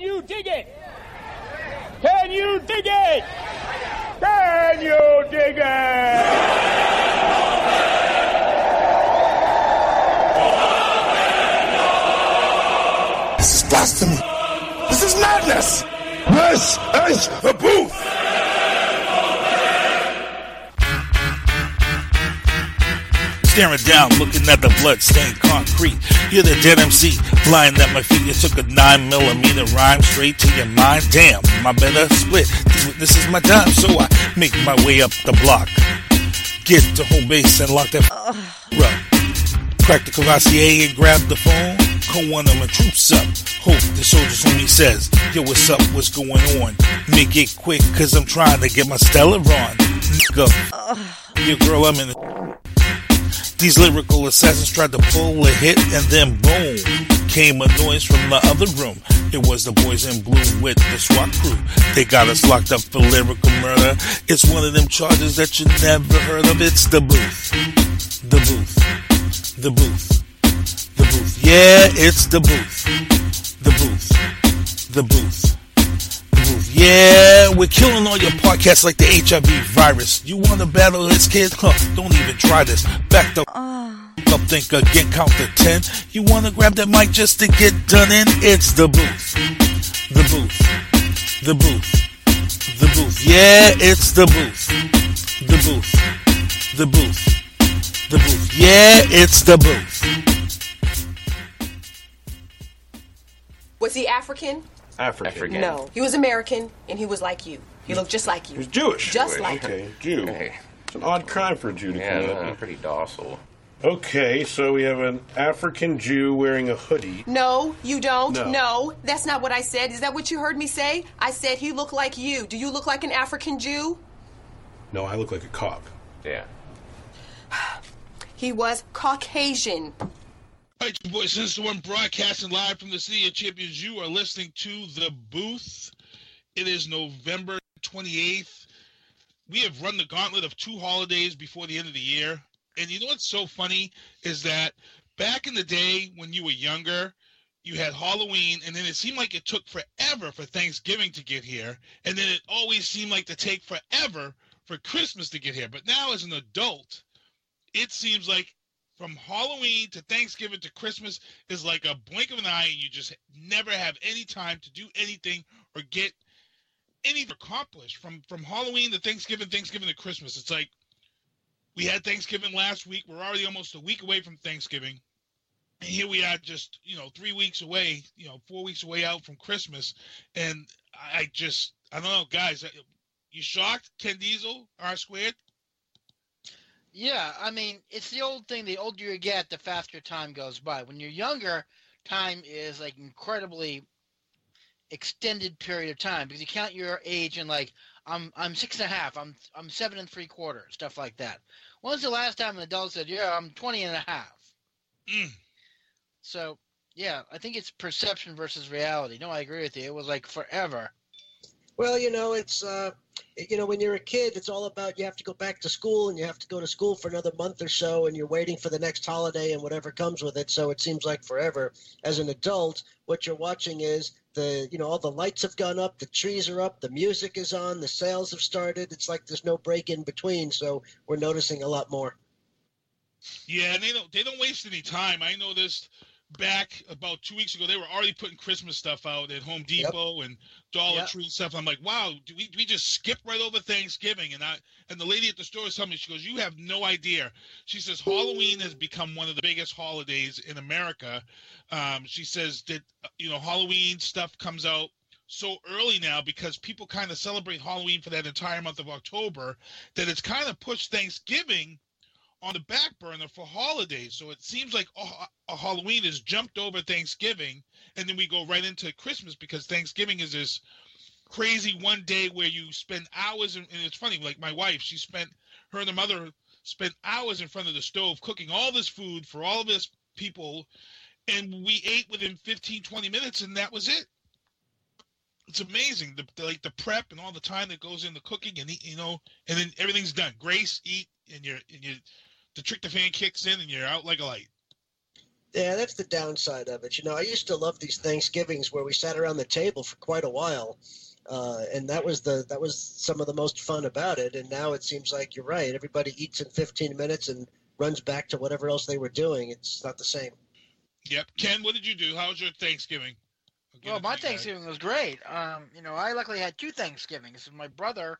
Can you dig it? Can you dig it? Can you dig it? This is blasphemy. This is madness. This is the booth. Staring down, looking at the blood-stained concrete. You're the dead MC, flying at my feet. You took a nine millimeter rhyme straight to your mind. Damn, my better split. This is my time, so I make my way up the block. Get to home base and lock that up. Crack the Courvoisier and grab the phone. Call one of my troops up. Hope the soldiers homie says, Yo, what's up? What's going on? Make it quick, cause I'm trying to get my Stella on. Nigga, your girl, I'm in the these lyrical assassins tried to pull a hit, and then boom, came a noise from the other room. It was the boys in blue with the SWAT crew. They got us locked up for lyrical murder. It's one of them charges that you never heard of. It's the booth. The booth. The booth. The booth. Yeah, it's the booth. The booth. The booth. The. Yeah, we're killing all your podcasts like the HIV virus. You want to battle this kid? Huh, don't even try this. Back the ah. up, think again, count to ten. You want to grab that mic just to get done in? It's the booth. The booth. The booth. The booth. Yeah, it's the booth. The booth. The booth. The booth. Yeah, it's the booth. Was he African? African. No. He was American, and he was like you. He looked just like you. He was Jewish. Just like okay, you. Jew. Hey. It's an odd crime for a Jew to Yeah, commit. I'm pretty docile. Okay, so we have an African Jew wearing a hoodie. No, you don't. No. No. that's not what I said. Is that what you heard me say? I said he looked like you. Do you look like an African Jew? No, I look like a cop. Yeah. He was Caucasian. All right, you boys, since the one broadcasting live from the city of Champions, you are listening to The Booth. It is November 28th. We have run the gauntlet of two holidays before the end of the year. And you know what's so funny is that back in the day when you were younger, you had Halloween, and then it seemed like it took forever for Thanksgiving to get here. And then it always seemed like to take forever for Christmas to get here. But now, as an adult, it seems like from Halloween to Thanksgiving to Christmas is like a blink of an eye, and you just never have any time to do anything or get anything accomplished. From from Halloween to Thanksgiving, Thanksgiving to Christmas, it's like we had Thanksgiving last week. We're already almost a week away from Thanksgiving, and here we are, just you know, three weeks away, you know, four weeks away out from Christmas, and I just I don't know, guys. You shocked, Ken Diesel, R squared? Yeah, I mean, it's the old thing. The older you get, the faster time goes by. When you're younger, time is like incredibly extended period of time because you count your age and like I'm I'm six and a half, I'm I'm seven and three quarters, stuff like that. When's the last time an adult said, "Yeah, I'm 20 and a half"? Mm. So yeah, I think it's perception versus reality. No, I agree with you. It was like forever. Well, you know, it's uh, you know, when you're a kid, it's all about you have to go back to school and you have to go to school for another month or so, and you're waiting for the next holiday and whatever comes with it. So it seems like forever. As an adult, what you're watching is the you know all the lights have gone up, the trees are up, the music is on, the sales have started. It's like there's no break in between, so we're noticing a lot more. Yeah, and they don't they don't waste any time. I noticed back about two weeks ago they were already putting Christmas stuff out at Home Depot and Dollar Yep. Tree and stuff. I'm like, wow, do we do we just skip right over Thanksgiving? And I and the lady at the store telling me, she goes, you have no idea. She says Halloween has become one of the biggest holidays in America. Um, she says that you know Halloween stuff comes out so early now because people kind of celebrate Halloween for that entire month of October that it's kind of pushed Thanksgiving on the back burner for holidays. So it seems like a, Halloween is jumped over Thanksgiving, and then we go right into Christmas because Thanksgiving is this crazy one day where you spend hours. And, and it's funny, like my wife, she spent her and her mother spent hours in front of the stove cooking all this food for all of this people, and we ate within 15, 20 minutes, and that was it. It's amazing, the, the like the prep and all the time that goes into cooking, and you know, and then everything's done. Grace, eat, and you're and you the trick the fan kicks in and you're out like a light. Yeah, that's the downside of it. You know, I used to love these Thanksgivings where we sat around the table for quite a while, uh, and that was the that was some of the most fun about it. And now it seems like you're right. Everybody eats in 15 minutes and runs back to whatever else they were doing. It's not the same. Yep. Ken, what did you do? How was your Thanksgiving? I'll Well, my to you guys. Thanksgiving was great. Um, you know, I luckily had two Thanksgivings. My brother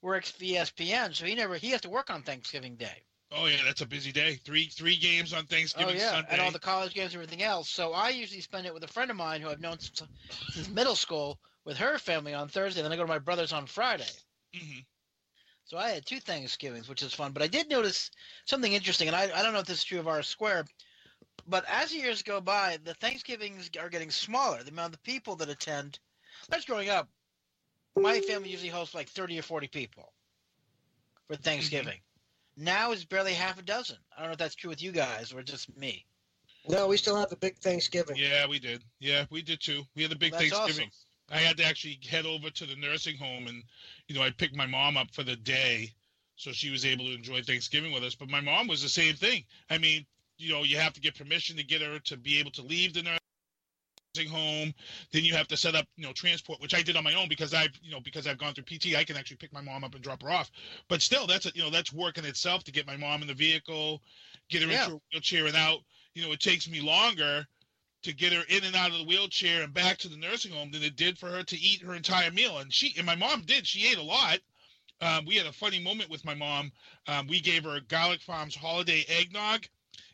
works for ESPN, so he never he has to work on Thanksgiving Day. Oh yeah, that's a busy day. Three three games on Thanksgiving oh yeah, Sunday. and all the college games and everything else. So I usually spend it with a friend of mine who I've known since, since middle school with her family on Thursday. Then I go to my brother's on Friday. Mhm. So I had two Thanksgivings, which is fun. But I did notice something interesting, and I, I don't know if this is true of our square, but as the years go by, the Thanksgivings are getting smaller. The amount of people that attend. That's growing up. My family usually hosts like 30 or 40 people for Thanksgiving. Now it's barely half a dozen. I don't know if that's true with you guys or just me. No, we still have a big Thanksgiving. Yeah, we did. Yeah, we did too. We had a big That's Thanksgiving. awesome. I had to actually head over to the nursing home and, you know, I picked my mom up for the day so she was able to enjoy Thanksgiving with us. But my mom was the same thing. I mean, you know, you have to get permission to get her to be able to leave the nursing home. Then you have to set up, you know, transport, which I did on my own because I've, you know, because I've gone through PT, I can actually pick my mom up and drop her off. But still, that's a, you know, that's work in itself to get my mom in the vehicle, get her Yeah. into a wheelchair and out. You know, it takes me longer to get her in and out of the wheelchair and back to the nursing home than it did for her to eat her entire meal. And she and my mom did. She ate a lot. Um, we had a funny moment with my mom. Um, we gave her Garelick Farms holiday eggnog,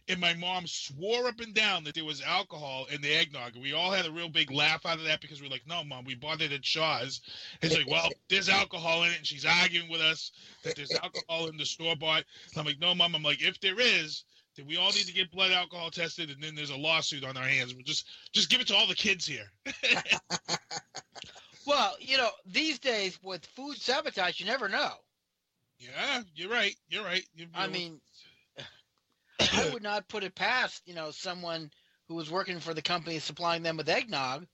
and my mom swore up and down that there was alcohol in the eggnog. And we all had a real big laugh out of that because we are like, "No, mom, we bought it at Shaw's." And it's like, "Well, there's alcohol in it," and she's arguing with us that there's alcohol in the store bought. And I'm like, "No, mom." I'm like, "If there is." Then we all need to get blood alcohol tested, and then there's a lawsuit on our hands. We'll just just give it to all the kids here. Well, you know, these days with food sabotage, you never know. Yeah, you're right. You're right. You- I you know, mean, I would not put it past you know someone who was working for the company supplying them with eggnog,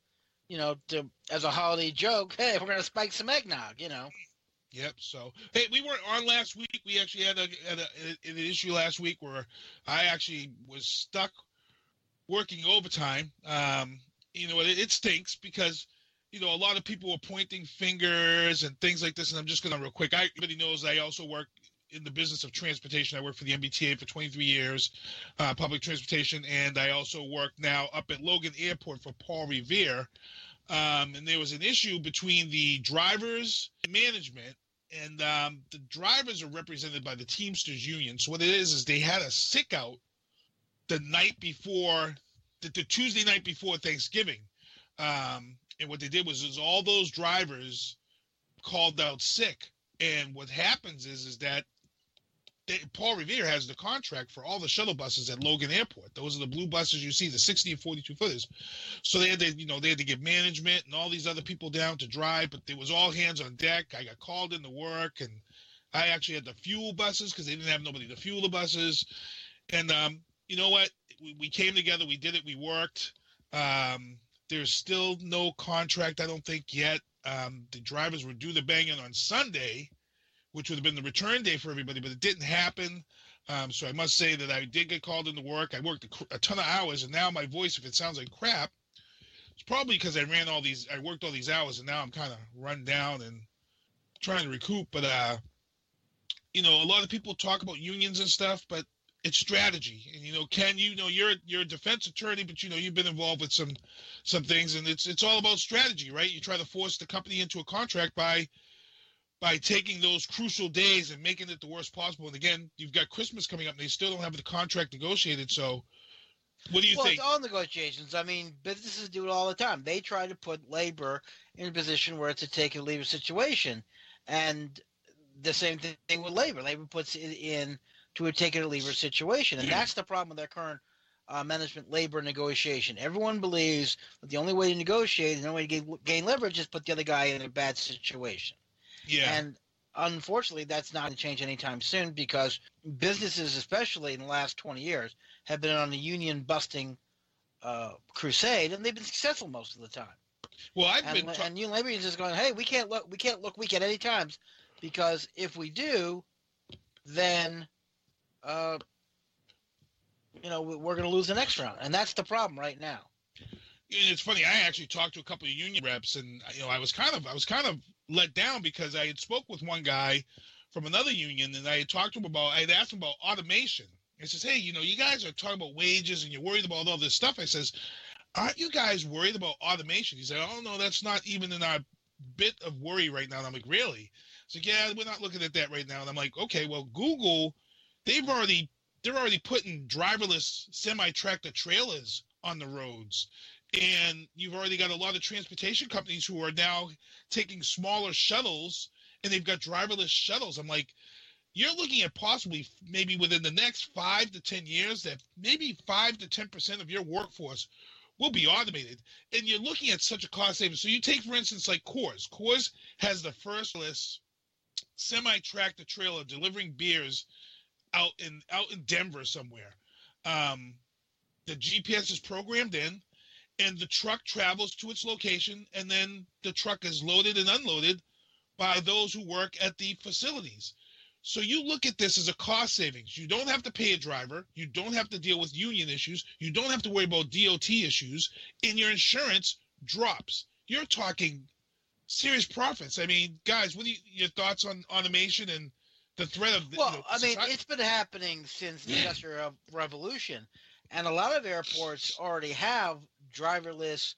you know, to as a holiday joke. Hey, we're gonna spike some eggnog, you know. Yep. So, hey, we weren't on last week. We actually had a, had a, an issue last week where I actually was stuck working overtime. Um, you know, it, it stinks because you know a lot of people were pointing fingers and things like this. And I'm just gonna real quick. I, everybody knows I also work in the business of transportation. I worked for the MBTA for 23 years, uh, public transportation, and I also work now up at Logan Airport for Paul Revere. Um, and there was an issue between the drivers and management and um, the drivers are represented by the Teamsters Union. So what it is is they had a sick out the night before, the, the Tuesday night before Thanksgiving, um, and what they did was is all those drivers called out sick. And what happens is is that they, Paul Revere has the contract for all the shuttle buses at Logan Airport. Those are the blue buses you see, the 60 and 42 footers. So they had to, you know, they had to get management and all these other people down to drive, but it was all hands on deck. I got called into work and I actually had the fuel buses because they didn't have nobody to fuel the buses. And um, you know what? We, we came together, we did it, we worked. Um, there's still no contract, I don't think yet. Um, the drivers were due to bang in on Sunday, which would have been the return day for everybody, but it didn't happen. Um, so I must say that I did get called into work. I worked a, a ton of hours, and now my voice, if it sounds like crap, it's probably because I ran all these, I worked all these hours, and now I'm kind of run down and trying to recoup. But uh, you know, a lot of people talk about unions and stuff, but it's strategy. And you know, Ken, you know, you're you're a defense attorney, but you know, you've been involved with some some things, and it's it's all about strategy, right? You try to force the company into a contract by by taking those crucial days and making it the worst possible. And again, you've got Christmas coming up, and they still don't have the contract negotiated. So, what do you think? well, think? it's all negotiations. I mean, businesses do it all the time. They try to put labor in a position where it's a take and leave situation, and the same thing with labor. Labor puts it in to a take it or leave it situation, and that's the problem with our current uh, management labor negotiation. Everyone believes that the only way to negotiate and the only way to gain, gain leverage is put the other guy in a bad situation. Yeah, And unfortunately, that's not going to change anytime soon because businesses, especially in the last 20 years, have been on a union busting uh, crusade, and they've been successful most of the time. well, I've And, been. ta- and union labor unions is going, hey, we can't look, we can't look weak at any times because if we do, then uh, you know, we're going to lose the next round, and that's the problem right now. And it's funny. I actually talked to a couple of union reps, and you know, I was kind of, I was kind of let down because I had spoke with one guy from another union, and I had talked to him about, I had asked him about automation. I says, hey, you know, you guys are talking about wages and you're worried about all this stuff. I says, aren't you guys worried about automation? He said, oh no, that's not even in our bit of worry right now. And I'm like, really? So yeah, we're not looking at that right now. And I'm like, okay, well, Google, they've already they're already putting driverless semi tractor trailers on the roads. And you've already got a lot of transportation companies who are now taking smaller shuttles and they've got driverless shuttles. I'm like, you're looking at possibly maybe within the next five to 10 years that maybe five to 10% of your workforce will be automated. And you're looking at such a cost savings. So you take, for instance, like Coors. Coors has the first list semi tractor trailer delivering beers out in out in Denver somewhere. Um, the GPS is programmed in, and the truck travels to its location, and then the truck is loaded and unloaded by those who work at the facilities. So you look at this as a cost savings. You don't have to pay a driver. You don't have to deal with union issues. You don't have to worry about DOT issues, and your insurance drops. You're talking serious profits. I mean, guys, what are you, your thoughts on automation and the threat of? Well, you know, I mean, society? it's been happening since the Industrial Revolution, and a lot of airports already have driverless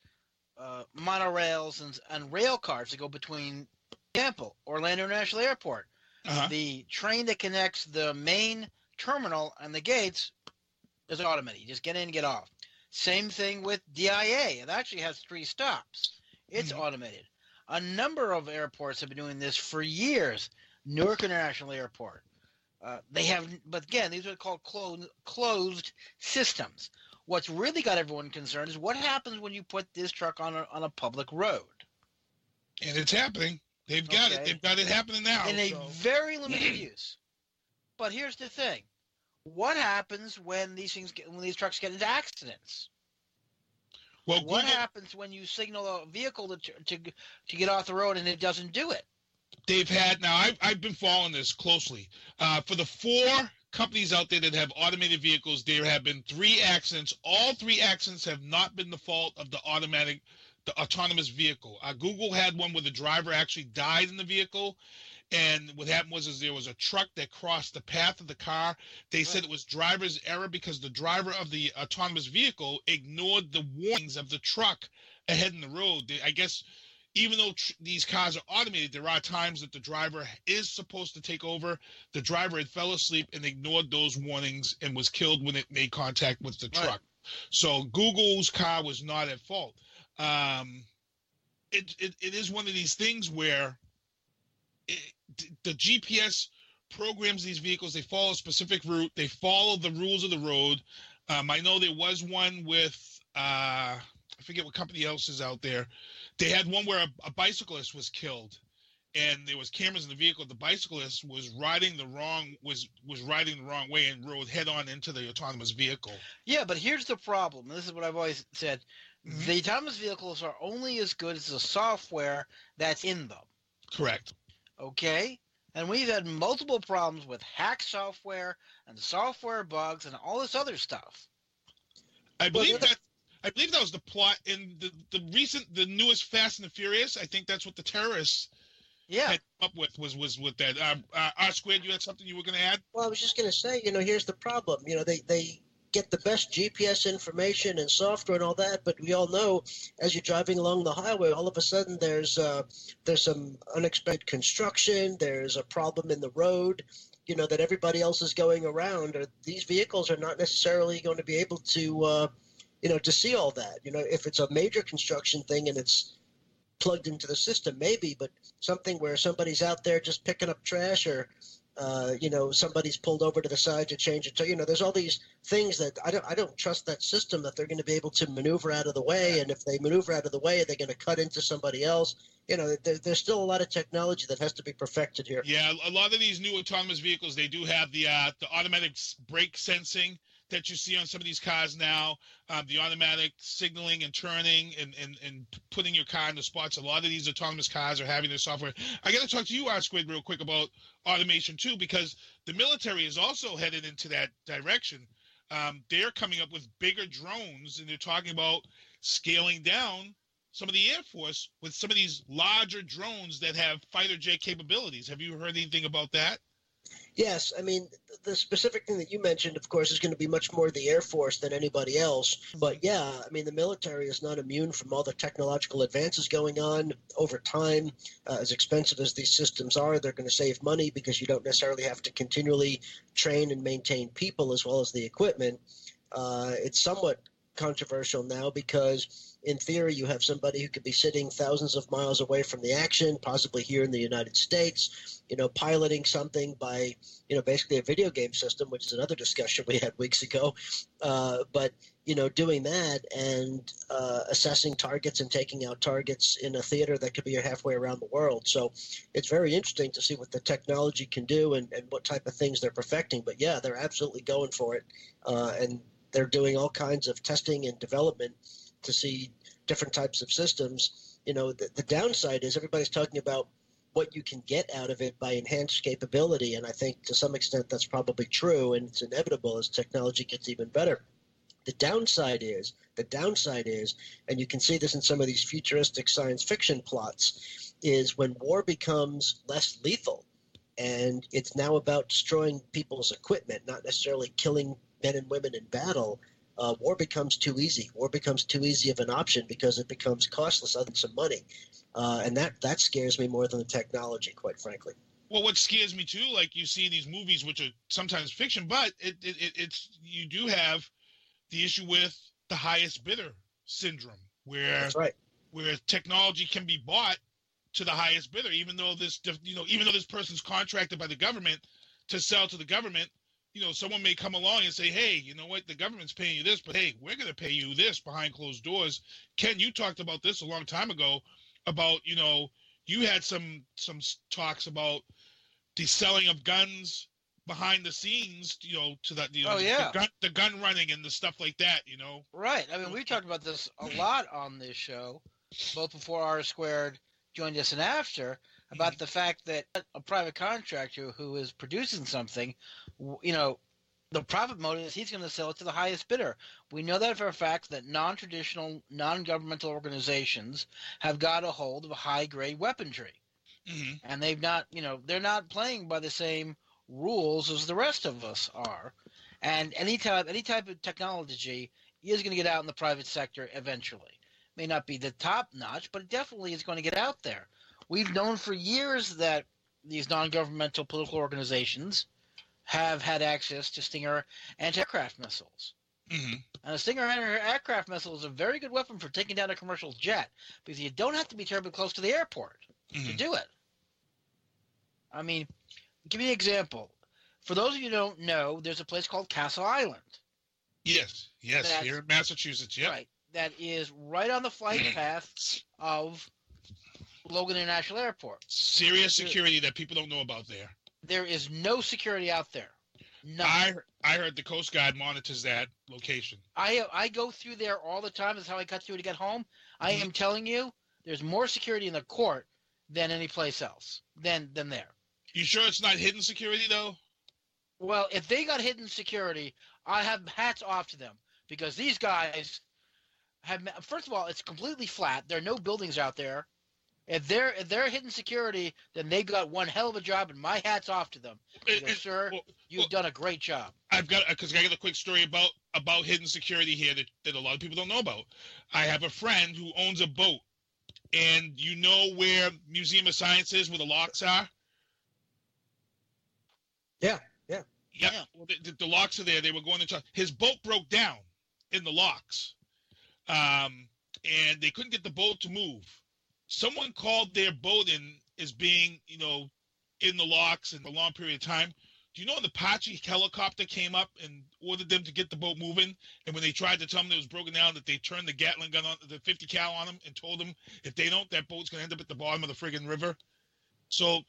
uh, monorails and, and rail cars that go between, for example, Orlando International Airport. Uh-huh. The train that connects the main terminal and the gates is automated. You just get in and get off. Same thing with DIA. It actually has three stops. It's Mhm. automated. A number of airports have been doing this for years. Newark International Airport. Uh, they have, but again, these are called closed closed systems. What's really got everyone concerned is what happens when you put this truck on a, on a public road and it's happening. They've got it. They've got it happening now. in a very limited use. But here's the thing: what happens when these things get, when these trucks get into accidents? well, What Google- happens when you signal a vehicle to, to to get off the road and it doesn't do it? they've had now I've, I've been following this closely uh, for the four companies out there that have automated vehicles there have been three accidents. All three accidents have not been the fault of the automatic the autonomous vehicle. Uh, google had one where the driver actually died in the vehicle and what happened was is there was a truck that crossed the path of the car. They said it was driver's error because the driver of the autonomous vehicle ignored the warnings of the truck ahead in the road. They- i guess even though tr- these cars are automated, there are times that the driver is supposed to take over. The driver had fell asleep and ignored those warnings and was killed when it made contact with the Right. truck. So Google's car was not at fault. Um, it, it it is one of these things where it, the GPS programs these vehicles. They follow a specific route. They follow the rules of the road. Um, I know there was one with uh, I forget what company else is out there. They had one where a, a bicyclist was killed, and there was cameras in the vehicle. The bicyclist was riding the wrong was was riding the wrong way and rode head on into the autonomous vehicle. Yeah, but here's the problem. This is what I've always said: Mhm. the autonomous vehicles are only as good as the software that's in them. Correct. Okay, and we've had multiple problems with hack software and software bugs and all this other stuff. I believe that. I believe that was the plot in the, the recent, the newest Fast and the Furious. I think that's what the terrorists Yeah, up with was was with that. Uh, uh, R squared, you had something you were going to add? Well, I was just going to say, you know, here's the problem. You know, they, they get the best GPS information and software and all that, but we all know as you're driving along the highway, all of a sudden there's uh, there's some unexpected construction, there's a problem in the road, you know, that everybody else is going around. Or these vehicles are not necessarily going to be able to, uh, you know, to see all that. You know, if it's a major construction thing and it's plugged into the system, maybe, but something where somebody's out there just picking up trash or uh, you know, somebody's pulled over to the side to change it. So, you know, there's all these things that I don't, I don't trust that system that they're going to be able to maneuver out of the way. And if they maneuver out of the way, they're going to cut into somebody else. You know, there, there's still a lot of technology that has to be perfected here. Yeah, a lot of these new autonomous vehicles they do have the uh, the automatic brake sensing that you see on some of these cars now, um, the automatic signaling and turning and, and, and putting your car in the spots. A lot of these autonomous cars are having their software. I got to talk to you, R Squid, real quick about automation too, because the military is also headed into that direction. um, they're coming up with bigger drones, and they're talking about scaling down some of the Air Force with some of these larger drones that have fighter jet capabilities. Have you heard anything about that? Yes, I mean the specific thing that you mentioned, of course, is going to be much more the Air Force than anybody else. But yeah, I mean the military is not immune from all the technological advances going on over time. Uh, as expensive as these systems are, they're going to save money because you don't necessarily have to continually train and maintain people as well as the equipment. Uh, it's somewhat controversial now because in theory, you have somebody who could be sitting thousands of miles away from the action, possibly here in the United States, you know, piloting something by, you know, basically a video game system, which is another discussion we had weeks ago. Uh, but, you know, doing that and uh, assessing targets and taking out targets in a theater that could be halfway around the world. So it's very interesting to see what the technology can do and, and what type of things they're perfecting. But yeah, they're absolutely going for it. Uh, and they're doing all kinds of testing and development to see different types of systems. You know, the, the downside is everybody's talking about what you can get out of it by enhanced capability, and I think to some extent that's probably true, and it's inevitable as technology gets even better. The downside is the downside is, and you can see this in some of these futuristic science fiction plots, is when war becomes less lethal, and it's now about destroying people's equipment, not necessarily killing men and women in battle uh, war becomes too easy. War becomes too easy of an option because it becomes costless other than some money, uh, and that that scares me more than the technology, quite frankly. Well, what scares me too, like you see these movies, which are sometimes fiction, but it, it, it it's you do have the issue with the highest bidder syndrome, where right. where technology can be bought to the highest bidder, even though this you know even though this person's contracted by the government to sell to the government, you know, someone may come along and say, "Hey, you know what? The government's paying you this, but hey, we're going to pay you this behind closed doors." Ken, you talked about this a long time ago about you know you had some some talks about the selling of guns behind the scenes, you know, to that you know, oh, yeah. the, gun, the gun running and the stuff like that, you know. Right. I mean, we talked about this a lot on this show, both before R squared joined us and after about the fact that a private contractor who is producing something you know, the profit motive is he's going to sell it to the highest bidder. We know that for a fact that non-traditional, non-governmental organizations have got a hold of high-grade weaponry, mm-hmm. and they've not, you know, they're not playing by the same rules as the rest of us are. And any type, any type of technology is going to get out in the private sector eventually. May not be the top notch, but it definitely is going to get out there. We've known for years that these non-governmental political organizations have had access to Stinger anti-aircraft missiles. Mm-hmm. And a Stinger anti-aircraft missile is a very good weapon for taking down a commercial jet because you don't have to be terribly close to the airport mm-hmm. to do it. I mean, give me an example. For those of you who don't know, there's a place called Castle Island. Yes, yes, here in Massachusetts, yeah. Right, that is right on the flight path of Logan International Airport. Serious security that people don't know about there. There is no security out there. None. I I heard the Coast Guard monitors that location. I I go through there all the time. That's how I cut through to get home. I mm-hmm. am telling you, there's more security in the court than any place else. Than than there. You sure it's not hidden security though? Well, if they got hidden security, I have hats off to them because these guys have. First of all, it's completely flat. There are no buildings out there. If they're if they're hidden security, then they've got one hell of a job, and my hat's off to them. Because, it, it, sir, well, you've well, done a great job. I've got because I got a quick story about about hidden security here that, that a lot of people don't know about. I have a friend who owns a boat, and you know where Museum of Science is, where the locks are. Yeah, yeah, yeah. Well, the, the, locks are there. They were going to his boat broke down in the locks, um, and they couldn't get the boat to move someone called their boat in as being, you know, in the locks in a long period of time. Do you know the Apache helicopter came up and ordered them to get the boat moving? And when they tried to tell them it was broken down, that they turned the Gatling gun on the 50 cal on them and told them if they don't, that boat's going to end up at the bottom of the friggin' river. So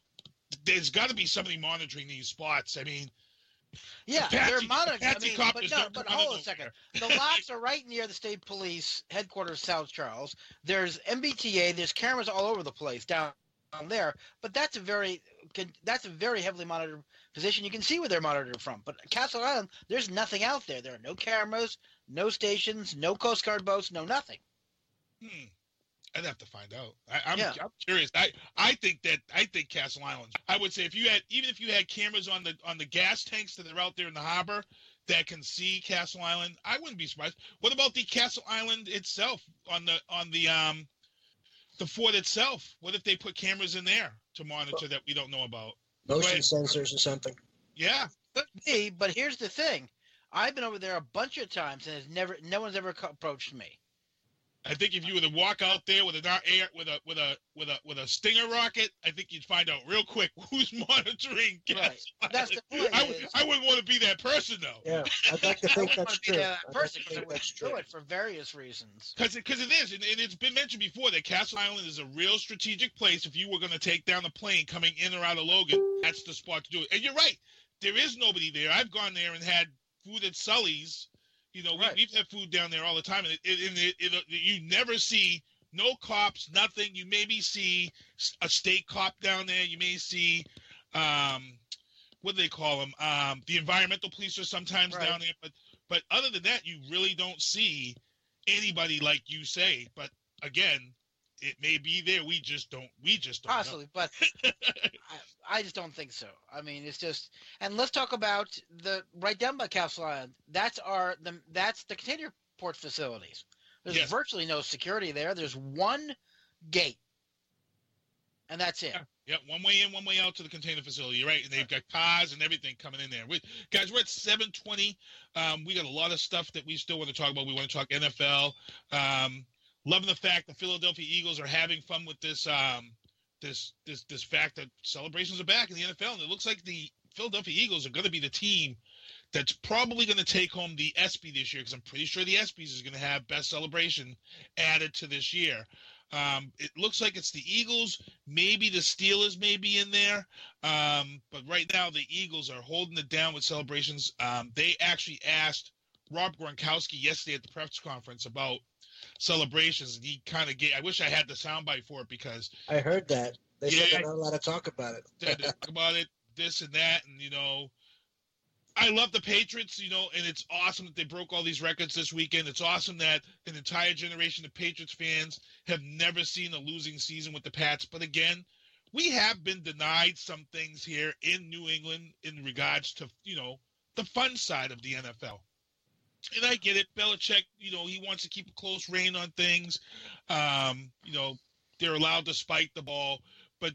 there's got to be somebody monitoring these spots. I mean, yeah, Apache, they're monitoring. I mean, but, no, but hold a second. The locks are right near the state police headquarters, South Charles. There's MBTA. There's cameras all over the place down there, but that's a very that's a very heavily monitored position. You can see where they're monitored from. But Castle Island, there's nothing out there. There are no cameras, no stations, no Coast Guard boats, no nothing. Hmm. I'd have to find out. I, am Yeah. I'm curious. I I think that I think Castle Island. I would say if you had even if you had cameras on the on the gas tanks that are out there in the harbor that can see Castle Island, I wouldn't be surprised. What about the Castle Island itself on the on the um the fort itself? What if they put cameras in there to monitor that we don't know about? Motion sensors or something. Yeah. Could be, but here's the thing: I've been over there a bunch of times, and it's never no one's ever co- approached me. I think if you were to walk out there with an air with a with a with a with a Stinger rocket, I think you'd find out real quick who's monitoring Castle Right. That's the point I, would- is- I wouldn't want to be that person though. Yeah, I'd like to I think wouldn't that's want to true. be that person to because I think wouldn't do true. it for various reasons. Because because it is, and, and it's been mentioned before that Castle Island is a real strategic place. If you were going to take down a plane coming in or out of Logan, that's the spot to do it. And you're right, there is nobody there. I've gone there and had food at Sully's. You know, Right. we, we've had food down there all the time, and it, it, it, it, you never see no cops, nothing. You maybe see a state cop down there. You may see, um, what do they call them? Um, the environmental police are sometimes Right. down there, but but other than that, you really don't see anybody like you say. But again, it may be there. We just don't. We just don't. know. Possibly, but I, I just don't think so. I mean, it's just, and let's talk about the right down by Castle Island. That's our the that's the container port facilities. There's Yes. virtually no security there. There's one gate, and that's it. Yeah, yeah, one way in, one way out to the container facility. Right, and they've got cars and everything coming in there. We, guys, we're at 7:20. Um, we got a lot of stuff that we still want to talk about. We want to talk NFL. Um, loving the fact the Philadelphia Eagles are having fun with this um, this this this fact that celebrations are back in the NFL, and it looks like the Philadelphia Eagles are going to be the team that's probably going to take home the ESPY this year because I'm pretty sure the ESPYS is going to have best celebration added to this year. Um, it looks like it's the Eagles, maybe the Steelers may be in there, um, but right now the Eagles are holding it down with celebrations. Um, they actually asked Rob Gronkowski yesterday at the press conference about celebrations, and he kind of gave. I wish I had the soundbite for it because I heard that. They said Yeah. they're not allowed to talk about it. talk about it, this and that, and you know, I love the Patriots, you know, and it's awesome that they broke all these records this weekend. It's awesome that an entire generation of Patriots fans have never seen a losing season with the Pats. But again, we have been denied some things here in New England in regards to, you know, the fun side of the NFL. And I get it. Belichick, you know, he wants to keep a close rein on things. Um, you know, they're allowed to spike the ball, but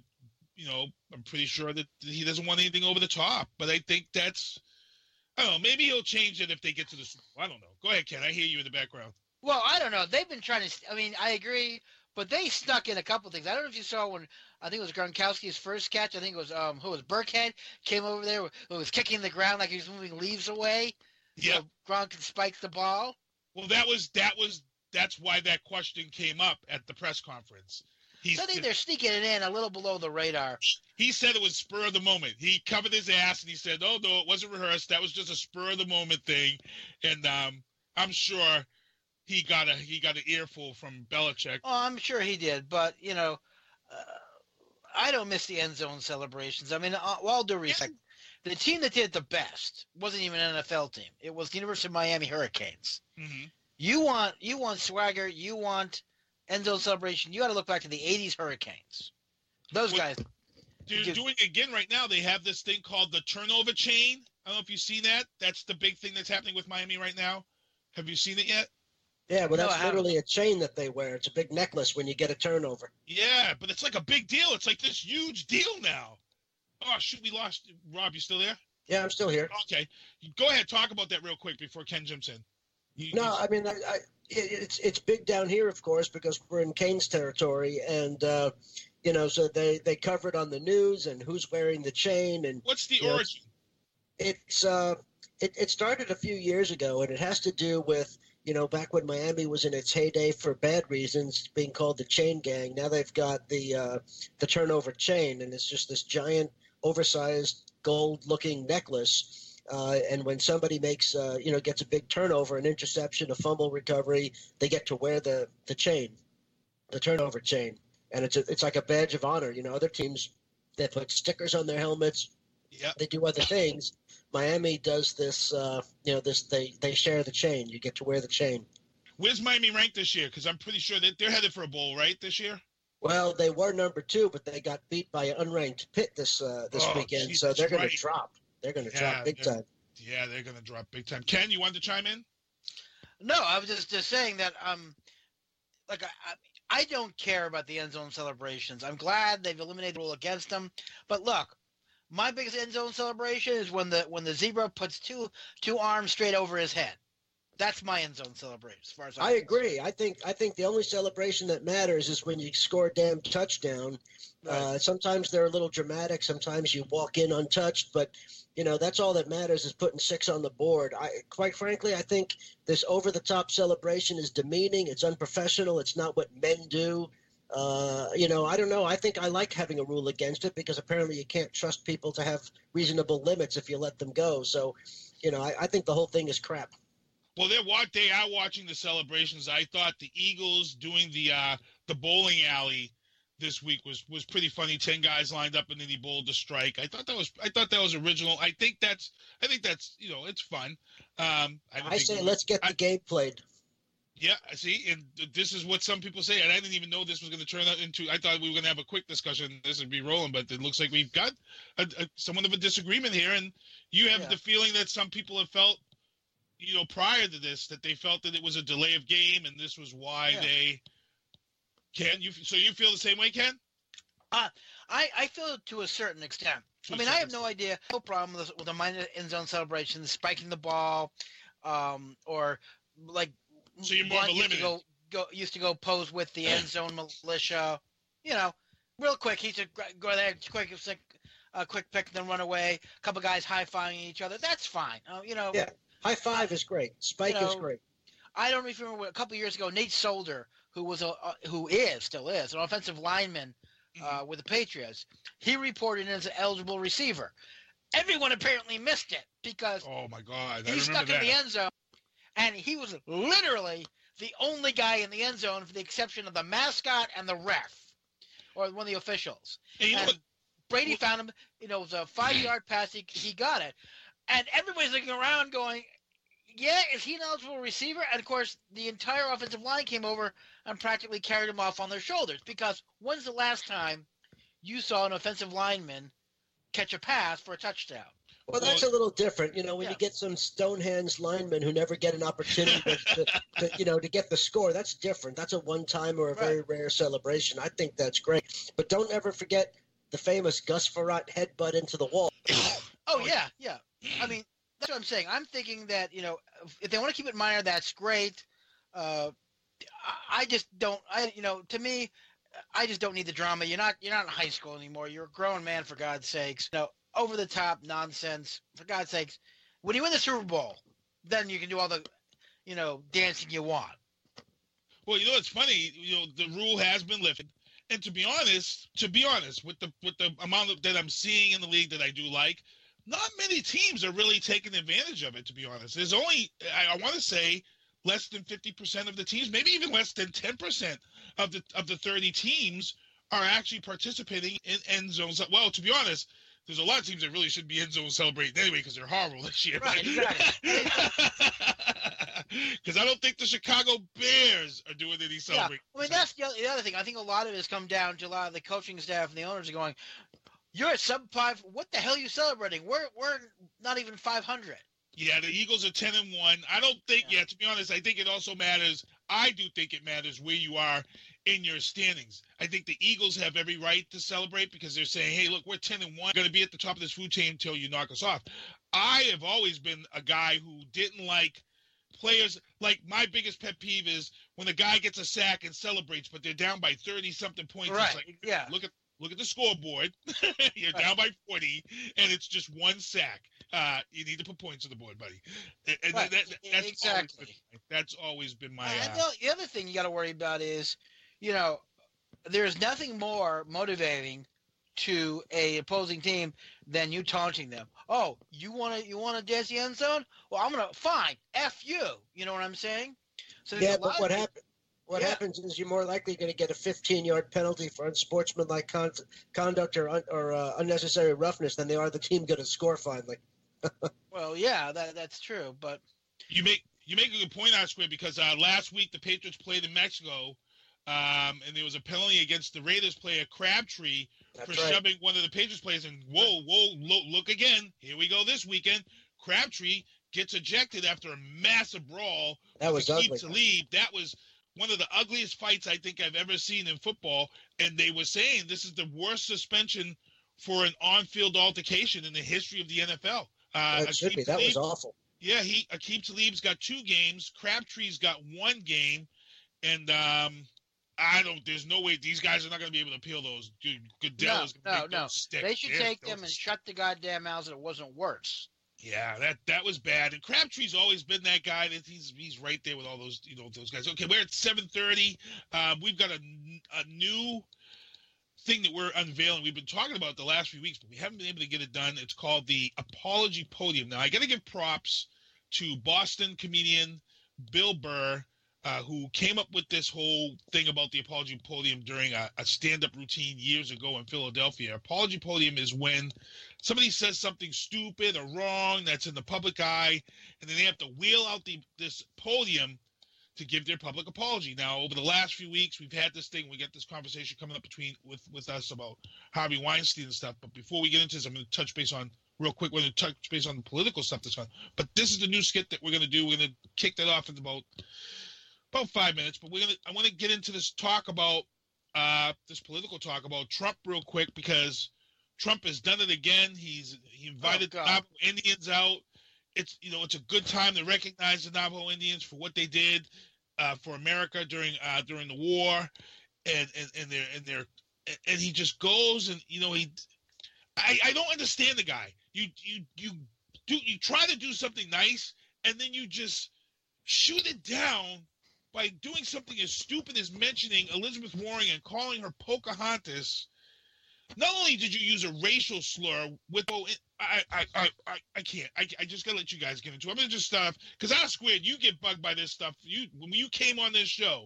you know, I'm pretty sure that he doesn't want anything over the top. But I think that's, I don't know. Maybe he'll change it if they get to the. I don't know. Go ahead, Ken. I hear you in the background. Well, I don't know. They've been trying to. I mean, I agree, but they snuck in a couple things. I don't know if you saw when I think it was Gronkowski's first catch. I think it was um who was Burkhead came over there, who was kicking the ground like he was moving leaves away. Yeah. So Gronk spike the ball. Well, that was that was that's why that question came up at the press conference. He So I think they're sneaking it in a little below the radar. he said it was spur of the moment. He covered his ass and he said, "Oh no, it wasn't rehearsed. That was just a spur of the moment thing." And um, I'm sure he got a he got an earful from Belichick. Oh, I'm sure he did, but you know, uh, I don't miss the end zone celebrations. I mean, uh, all due respect, the team that did it the best wasn't even an NFL team. It was the University of Miami Hurricanes. hmm You want you want swagger. You want end zone celebration. You got to look back to the '80s Hurricanes. Those Well, guys. They're Because- doing it again right now. They have this thing called the turnover chain. I don't know if you've seen that. That's the big thing that's happening with Miami right now. Have you seen it yet? Yeah, well, that's haven't. literally a chain that they wear. It's a big necklace when you get a turnover. Yeah, but it's like a big deal. It's like this huge deal now. Oh shoot, we lost Rob. You still there? Yeah, I'm still here. Okay, go ahead. Talk about that real quick before Ken jumps in. You- No, you- I mean, I, I, it, it's it's big down here, of course, because we're in Canes' territory, and uh, you know, so they they cover it on the news and who's wearing the chain, and what's the origin? it's uh, it it started a few years ago, and it has to do with you know back when Miami was in its heyday for bad reasons, being called the Chain Gang. Now they've got the uh, the turnover chain, and it's just this giant, oversized gold-looking necklace. Uh, and when somebody makes, uh, you know, gets a big turnover, an interception, a fumble recovery, they get to wear the the chain, the turnover chain. and it's a, it's like a badge of honor. You know, other teams they put stickers on their helmets. Yep. They do other things. Miami does this. Uh, you know, this they they share the chain. You get to wear the chain. Where's Miami ranked this year? Because I'm pretty sure that they're headed for a bowl, right? This year. Well, they were number two, but they got beat by an unranked Pitt this uh, this Oh, weekend, geez, so they're going right. to drop. They're going to Yeah, drop big time. Yeah, they're gonna drop big time. Ken, you wanted to chime in? No, I was just, just saying that um, like I, I I don't care about the end zone celebrations. I'm glad they've eliminated the rule against them. But look, my biggest end zone celebration is when the when the zebra puts two two arms straight over his head. That's my end zone celebration, as far as I'm I agree. I think I think the only celebration that matters is when you score a damn touchdown. Uh, sometimes they're a little dramatic. Sometimes you walk in untouched, but you know that's all that matters is putting six on the board. I quite frankly, I think this over-the-top celebration is demeaning. It's unprofessional. It's not what men do. Uh, you know, I don't know. I think I like having a rule against it because apparently you can't trust people to have reasonable limits if you let them go. So, you know, I, I think the whole thing is crap. Well, they're wa- they are watching the celebrations. I thought the Eagles doing the uh, the bowling alley this week was was pretty funny. Ten guys lined up and then he bowled the strike. I thought that was I thought that was original. I think that's I think that's you know it's fun. Um, I, I say we- let's get the I- game played. Yeah, I see, and this is what some people say, and I didn't even know this was going to turn out into. I thought we were going to have a quick discussion. This would be rolling, but it looks like we've got a, a, somewhat of a disagreement here, and you have Yeah. the feeling that some people have felt, you know, prior to this, that they felt that it was a delay of game, and this was why Yeah. they. Ken, you so you feel the same way, Ken? I, I feel it to a certain extent. To I a mean, I certain have no idea, no problem with, with the minor end zone celebration, spiking the ball, um, or like So you're more of a Blunt used to go, go used to go pose with the end zone militia. You know, real quick, he should go there, quick, a quick pick, then run away. A couple guys high fiving each other. That's fine. Uh, you know, Yeah. High five is great. Spike is know, great. I don't remember a couple years ago, Nate Solder, who was a uh, who is still is an offensive lineman Mm-hmm. uh, with the Patriots. He reported as an eligible receiver. Everyone apparently missed it because Oh my God, I he stuck that. in the end zone, and he was literally the only guy in the end zone, for the exception of the mascot and the ref, or one of the officials. And you know And what? Brady found him. You know, it was a five-yard pass. He, he got it, and everybody's looking around, going, "Yeah, is he an eligible receiver?" And of course, the entire offensive line came over and practically carried him off on their shoulders. Because when's the last time you saw an offensive lineman catch a pass for a touchdown? Well, that's a little different, you know. When Yeah. you get some Stonehenge linemen who never get an opportunity to, to, to, you know, to get the score, that's different. That's a one-time or a very rare celebration. I think that's great. But don't ever forget the famous Gus Frerotte headbutt into the wall. Oh yeah, yeah. I mean, that's what I'm saying. I'm thinking that you know, if they want to keep it minor, that's great. Uh, I- just don't. I you know, to me, I just don't need the drama. You're not you're not in high school anymore. You're a grown man for God's sakes. You know, over the top nonsense for God's sakes. When you win the Super Bowl, then you can do all the, you know, dancing you want. Well, you know it's funny. You know the rule has been lifted, and to be honest, to be honest, with the with the amount of, that I'm seeing in the league that I do like, not many teams are really taking advantage of it. To be honest, there's only I, I want to say less than fifty percent of the teams, maybe even less than ten percent of the of the thirty teams are actually participating in end zones. Well, to be honest. There's a lot of teams that really should be end zone celebrating anyway because they're horrible this year. Right, exactly. Because I don't think the Chicago Bears are doing any Yeah, celebrating. I mean that's the other, the other thing. I think a lot of it has come down to a lot of the coaching staff and the owners are going, "You're at sub five. What the hell are you celebrating? We're we're not even 500." Yeah, the Eagles are ten and one. I don't think. Yeah. to be honest, I think it also matters. I do think it matters where you are in your standings. I think the Eagles have every right to celebrate because they're saying, "Hey, look, we're ten and one. Going to be at the top of this food chain until you knock us off." I have always been a guy who didn't like players. Like my biggest pet peeve is when a guy gets a sack and celebrates, but they're down by thirty something points. Right, like, yeah. Look at look at the scoreboard. You're down by forty, and it's just one sack. Uh, you need to put points on the board, buddy. And and Right, that, that, that's exactly. Always been, that's always been my. And Uh, the, the other thing you got to worry about is, you know, there's nothing more motivating to a opposing team than you taunting them. Oh, you want to you want to dance the end zone? Well, I'm gonna fine. F you. You know what I'm saying? So Yeah, but what happened? What Yeah. happens is you're more likely going to get a 15 yard penalty for unsportsmanlike con- conduct or, un- or uh, unnecessary roughness than they are the team going to score finally. Well, yeah, that that's true, but You make you make a good point, I square, because uh, last week the Patriots played in Mexico, um, and there was a penalty against the Raiders player Crabtree That's for right. shoving one of the Patriots players. And whoa, whoa, look, look again. Here we go this weekend. Crabtree gets ejected after a massive brawl. That was with Aqib ugly. Talib. That was one of the ugliest fights I think I've ever seen in football. And they were saying this is the worst suspension for an on-field altercation in the history of the NFL. Uh, That should be. That was awful. yeah, he Aqib Talib's got two games. Crabtree's got one game, and um, I don't. There's no way these guys are not going to be able to appeal those. Dude, Goodell no, is going to no, make no. those stick. They should They're- take them those- and shut the goddamn mouths. It wasn't worse. Yeah, that that was bad. And Crabtree's always been that guy. That he's he's right there with all those you know those guys. Okay, we're at seven thirty. Um, we've got a, a new thing that we're unveiling. We've been talking about the last few weeks, but we haven't been able to get it done. It's called the Apology Podium. Now I got to give props to Boston comedian Bill Burr. Uh, who came up with this whole thing about the apology podium during a, a stand-up routine years ago in Philadelphia? Apology podium is when somebody says something stupid or wrong that's in the public eye, and then they have to wheel out the this podium to give their public apology. Now, over the last few weeks, we've had this thing. We get this conversation coming up between with with us about Harvey Weinstein and stuff. But before we get into this, I'm going to touch base on real quick. We're going to touch base on the political stuff that's on. But this is the new skit that we're going to do. We're going to kick that off in about about five minutes. But we're going to I want to get into this talk about uh this political talk about Trump real quick because Trump has done it again. He's he invited the Navajo Indians out. It's you know it's a good time to recognize the Navajo Indians for what they did uh, for America during uh, during the war, and and and their and their and he just goes and you know he I, I don't understand the guy. You you you do you try to do something nice and then you just shoot it down by doing something as stupid as mentioning Elizabeth Warren and calling her Pocahontas. Not only did you use a racial slur with oh, I I I I, I can't I, I just gotta let you guys get into it. I'm gonna just stop because R squared you get bugged by this stuff. You when you came on this show,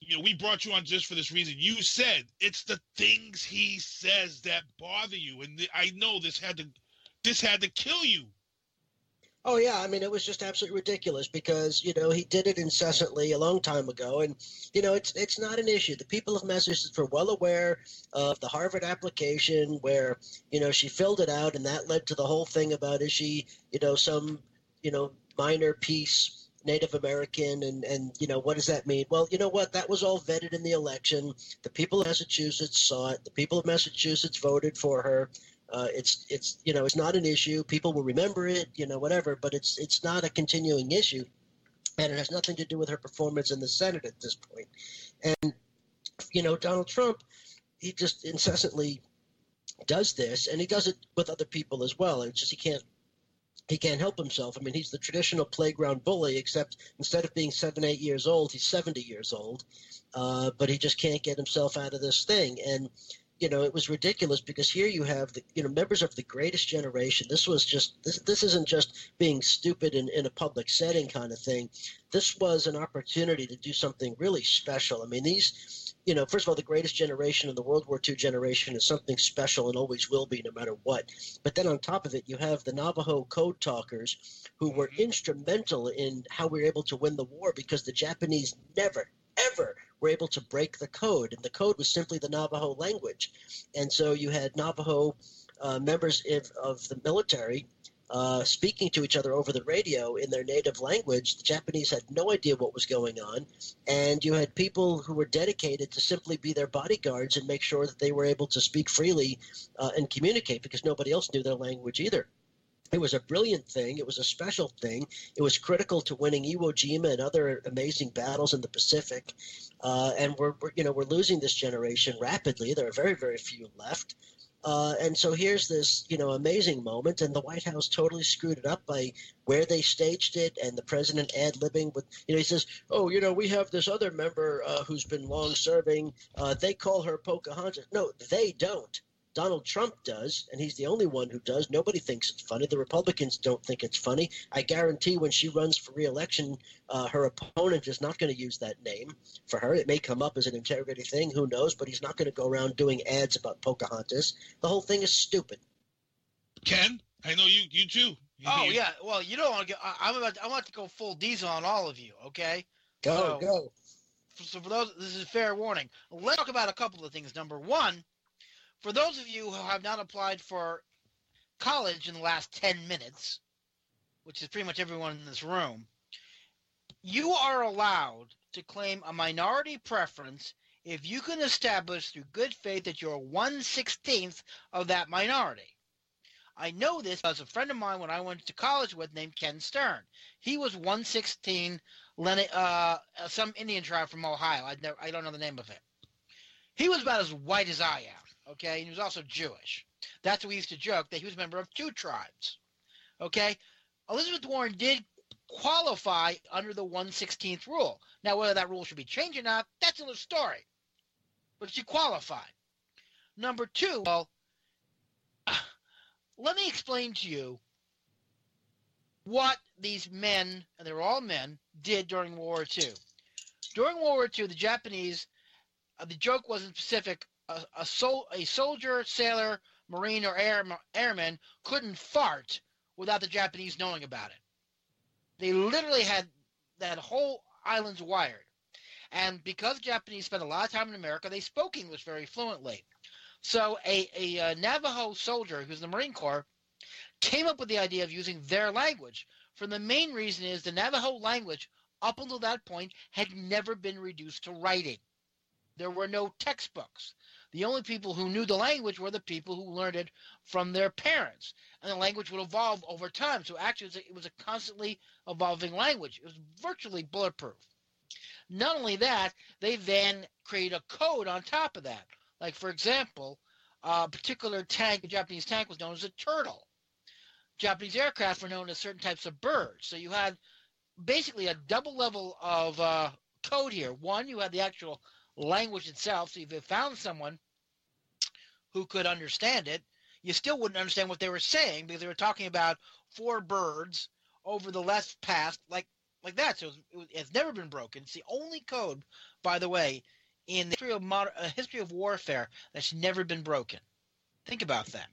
you know we brought you on just for this reason. You said it's the things he says that bother you, and I know this had to this had to kill you. Oh yeah, I mean it was just absolutely ridiculous because you know he did it incessantly a long time ago, and you know it's it's not an issue. The people of Massachusetts were well aware of the Harvard application where you know she filled it out, and that led to the whole thing about is she you know some you know minor piece Native American, and and you know what does that mean? Well, you know what that was all vetted in the election. The people of Massachusetts saw it. The people of Massachusetts voted for her. Uh, it's it's you know it's not an issue. People will remember it, you know, whatever. But it's it's not a continuing issue, and it has nothing to do with her performance in the Senate at this point. And you know, Donald Trump, he just incessantly does this, and he does it with other people as well. It's just he can't he can't help himself. I mean, he's the traditional playground bully, except instead of being seven eight years old, he's seventy years old. Uh, but he just can't get himself out of this thing, and you know, it was ridiculous because here you have the you know members of the greatest generation. This was just this this isn't just being stupid in, in a public setting kind of thing. This was an opportunity to do something really special. I mean, these you know, first of all, the greatest generation and the World War II generation is something special and always will be no matter what. But then on top of it, you have the Navajo code talkers who were mm-hmm. instrumental in how we were able to win the war because the Japanese never, ever were able to break the code. And the code was simply the Navajo language. And so you had Navajo uh, members of, of the military uh, speaking to each other over the radio in their native language. The Japanese had no idea what was going on. And you had people who were dedicated to simply be their bodyguards and make sure that they were able to speak freely uh, and communicate because nobody else knew their language either. It was a brilliant thing. It was a special thing. It was critical to winning Iwo Jima and other amazing battles in the Pacific. Uh, and we're, we're, you know, we're losing this generation rapidly. There are very, very few left. Uh, and so here's this, you know, amazing moment, and the White House totally screwed it up by where they staged it, and the president ad libbing with, you know, he says, "Oh, you know, we have this other member uh, who's been long serving. Uh, they call her Pocahontas. No, they don't. Donald Trump does, and he's the only one who does. Nobody thinks it's funny. The Republicans don't think it's funny. I guarantee when she runs for reelection, uh, her opponent is not going to use that name for her. It may come up as an integrity thing, who knows? But he's not going to go around doing ads about Pocahontas. The whole thing is stupid. Ken, I know you. You too. You, Oh you- yeah, well you don't want to go. I, I'm about. I want to go full diesel on all of you. Okay. Go, So- go. So for those, this is a fair warning. Let's talk about a couple of things. Number one, for those of you who have not applied for college in the last ten minutes, which is pretty much everyone in this room, you are allowed to claim a minority preference if you can establish through good faith that you're one sixteenth of that minority. I know this as a friend of mine when I went to college with named Ken Stern. He was 116 Lenny, uh, some Indian tribe from Ohio. I never, I don't know the name of it. He was about as white as I am. Okay, and he was also Jewish. That's what we used to joke that he was a member of two tribes. Okay, Elizabeth Warren did qualify under the 116th rule. Now, whether that rule should be changed or not, that's another story. But she qualified. Number two, well, let me explain to you what these men, and they were all men, did during World War II. During World War II, the Japanese, uh, the joke wasn't specific. A, a, sol- a soldier, sailor, marine, or air, airman couldn't fart without the Japanese knowing about it. They literally had that whole island's wired. And because Japanese spent a lot of time in America, they spoke English very fluently. So a, a, uh Navajo soldier who's in the Marine Corps came up with the idea of using their language. For the main reason is the Navajo language, up until that point, had never been reduced to writing. There were no textbooks. The only people who knew the language were the people who learned it from their parents. And the language would evolve over time. So actually, it was a, it was a constantly evolving language. It was virtually bulletproof. Not only that, they then create a code on top of that. Like, for example, a particular tank, a Japanese tank, was known as a turtle. Japanese aircraft were known as certain types of birds. So you had basically a double level of uh, code here. One, you had the actual language itself. So if you found someone who could understand it, you still wouldn't understand what they were saying because they were talking about four birds over the left path, like like that. So it, was, it, was, it's never been broken. It's the only code, by the way, in the history of modern, uh, history of warfare that's never been broken. Think about that.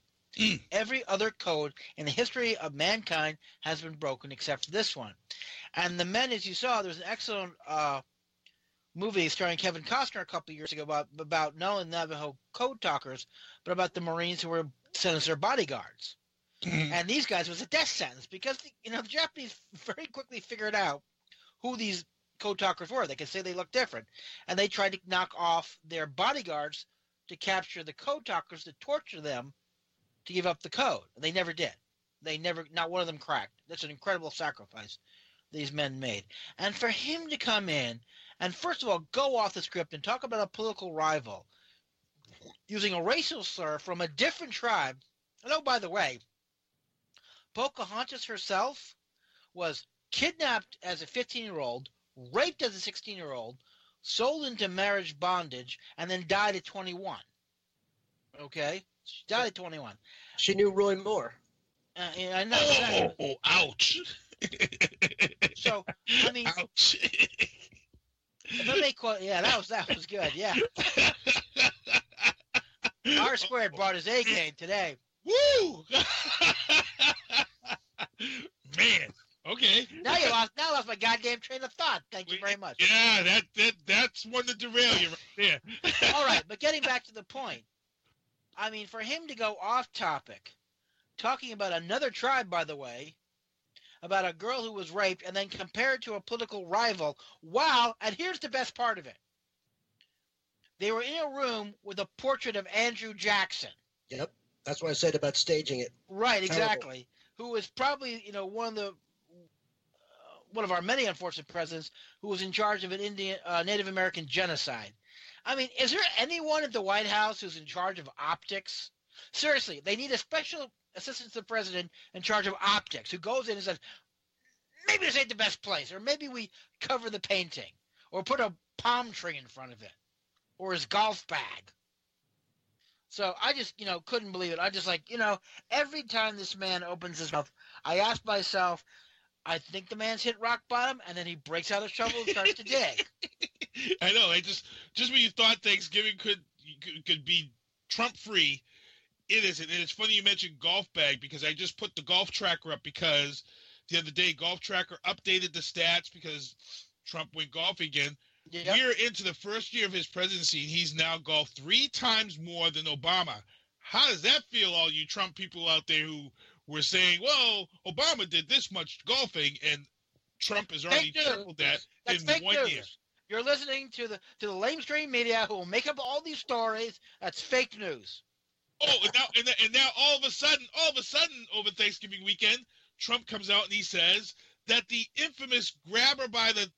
Every other code in the history of mankind has been broken except for this one. And the men, as you saw, there's an excellent uh, movie starring Kevin Costner a couple years ago about about not only Navajo code talkers, but about the Marines who were sent as their bodyguards. Mm-hmm. And these guys was a death sentence because you know the Japanese very quickly figured out who these code talkers were. They could say they look different, and they tried to knock off their bodyguards to capture the code talkers to torture them to give up the code. And they never did. They never, not one of them cracked. That's an incredible sacrifice these men made. And for him to come in and first of all go off the script and talk about a political rival using a racial slur from a different tribe. And oh, by the way, Pocahontas herself was kidnapped as a 15 year old, raped as a 16 year old, sold into marriage bondage, and then died at 21. Okay? She died at 21. She knew Roy Moore. Uh, yeah, I know. Oh, exactly. oh, ouch. So, I mean, ouch. I may quote, yeah, that was that was good. Yeah, R squared brought his A game today. Woo! Man. Okay. Now you lost. Now I lost my goddamn train of thought. Thank you very much. Yeah, that that that's one to derail you right there. All right, but getting back to the point, I mean, for him to go off topic, talking about another tribe, by the way, about a girl who was raped, and then compared to a political rival. Wow! And here's the best part of it: they were in a room with a portrait of Andrew Jackson. Yep. That's what I said about staging it. Right, Terrible. exactly. Who was probably, you know, one of the uh, one of our many unfortunate presidents who was in charge of an Indian uh, Native American genocide. I mean, is there anyone at the White House who's in charge of optics? Seriously, they need a special assistant to the president in charge of optics who goes in and says, maybe this ain't the best place, or maybe we cover the painting, or put a palm tree in front of it, or his golf bag. So I just, you know, couldn't believe it. I just like, you know, every time this man opens his mouth, I ask myself, I think the man's hit rock bottom, and then he breaks out a shovel and starts to dig. I know. I just just when you thought Thanksgiving could could, could be Trump free, it isn't. And it's funny you mentioned golf bag because I just put the golf tracker up because the other day golf tracker updated the stats because Trump went golfing again. Yep. We're into the first year of his presidency, and he's now golfed three times more than Obama. How does that feel, all you Trump people out there who were saying, "Well, Obama did this much golfing," and Trump has already Fake news. tripled that That's in one news. year? You're listening to the to the lamestream media who will make up all these stories. That's fake news. Oh, and now, and, and now all of a sudden, all of a sudden, over Thanksgiving weekend, Trump comes out and he says that the infamous grabber by the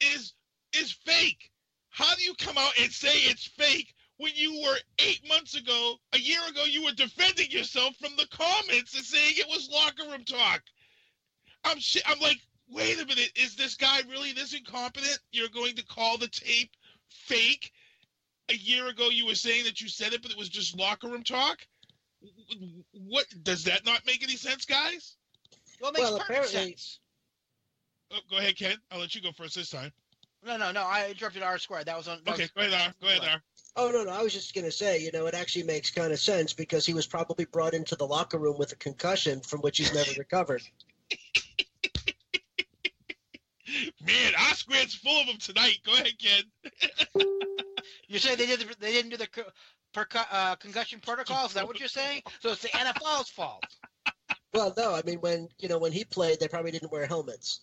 is is fake. How do you come out and say it's fake when you were eight months ago, a year ago, you were defending yourself from the comments and saying it was locker room talk? I'm shi I'm like, wait a minute, is this guy really this incompetent? You're going to call the tape fake? A year ago, you were saying that you said it, but it was just locker room talk. What does that not make any sense, guys? Well, it makes Well, perfect apparently- sense. Oh, go ahead, Ken. I'll let you go first this time. No, no, no. I interrupted R squared. That was on. that Okay, was- go ahead, Ar. Go ahead, Ar. Oh no, no. I was just going to say, you know, it actually makes kind of sense because he was probably brought into the locker room with a concussion from which he's never recovered. Man, R squared's full of them tonight. Go ahead, Ken. You say they did the, they didn't do the percu- uh, concussion protocol? Is that what you're saying? So it's the NFL's fault. Well, no, I mean when you know when he played, they probably didn't wear helmets.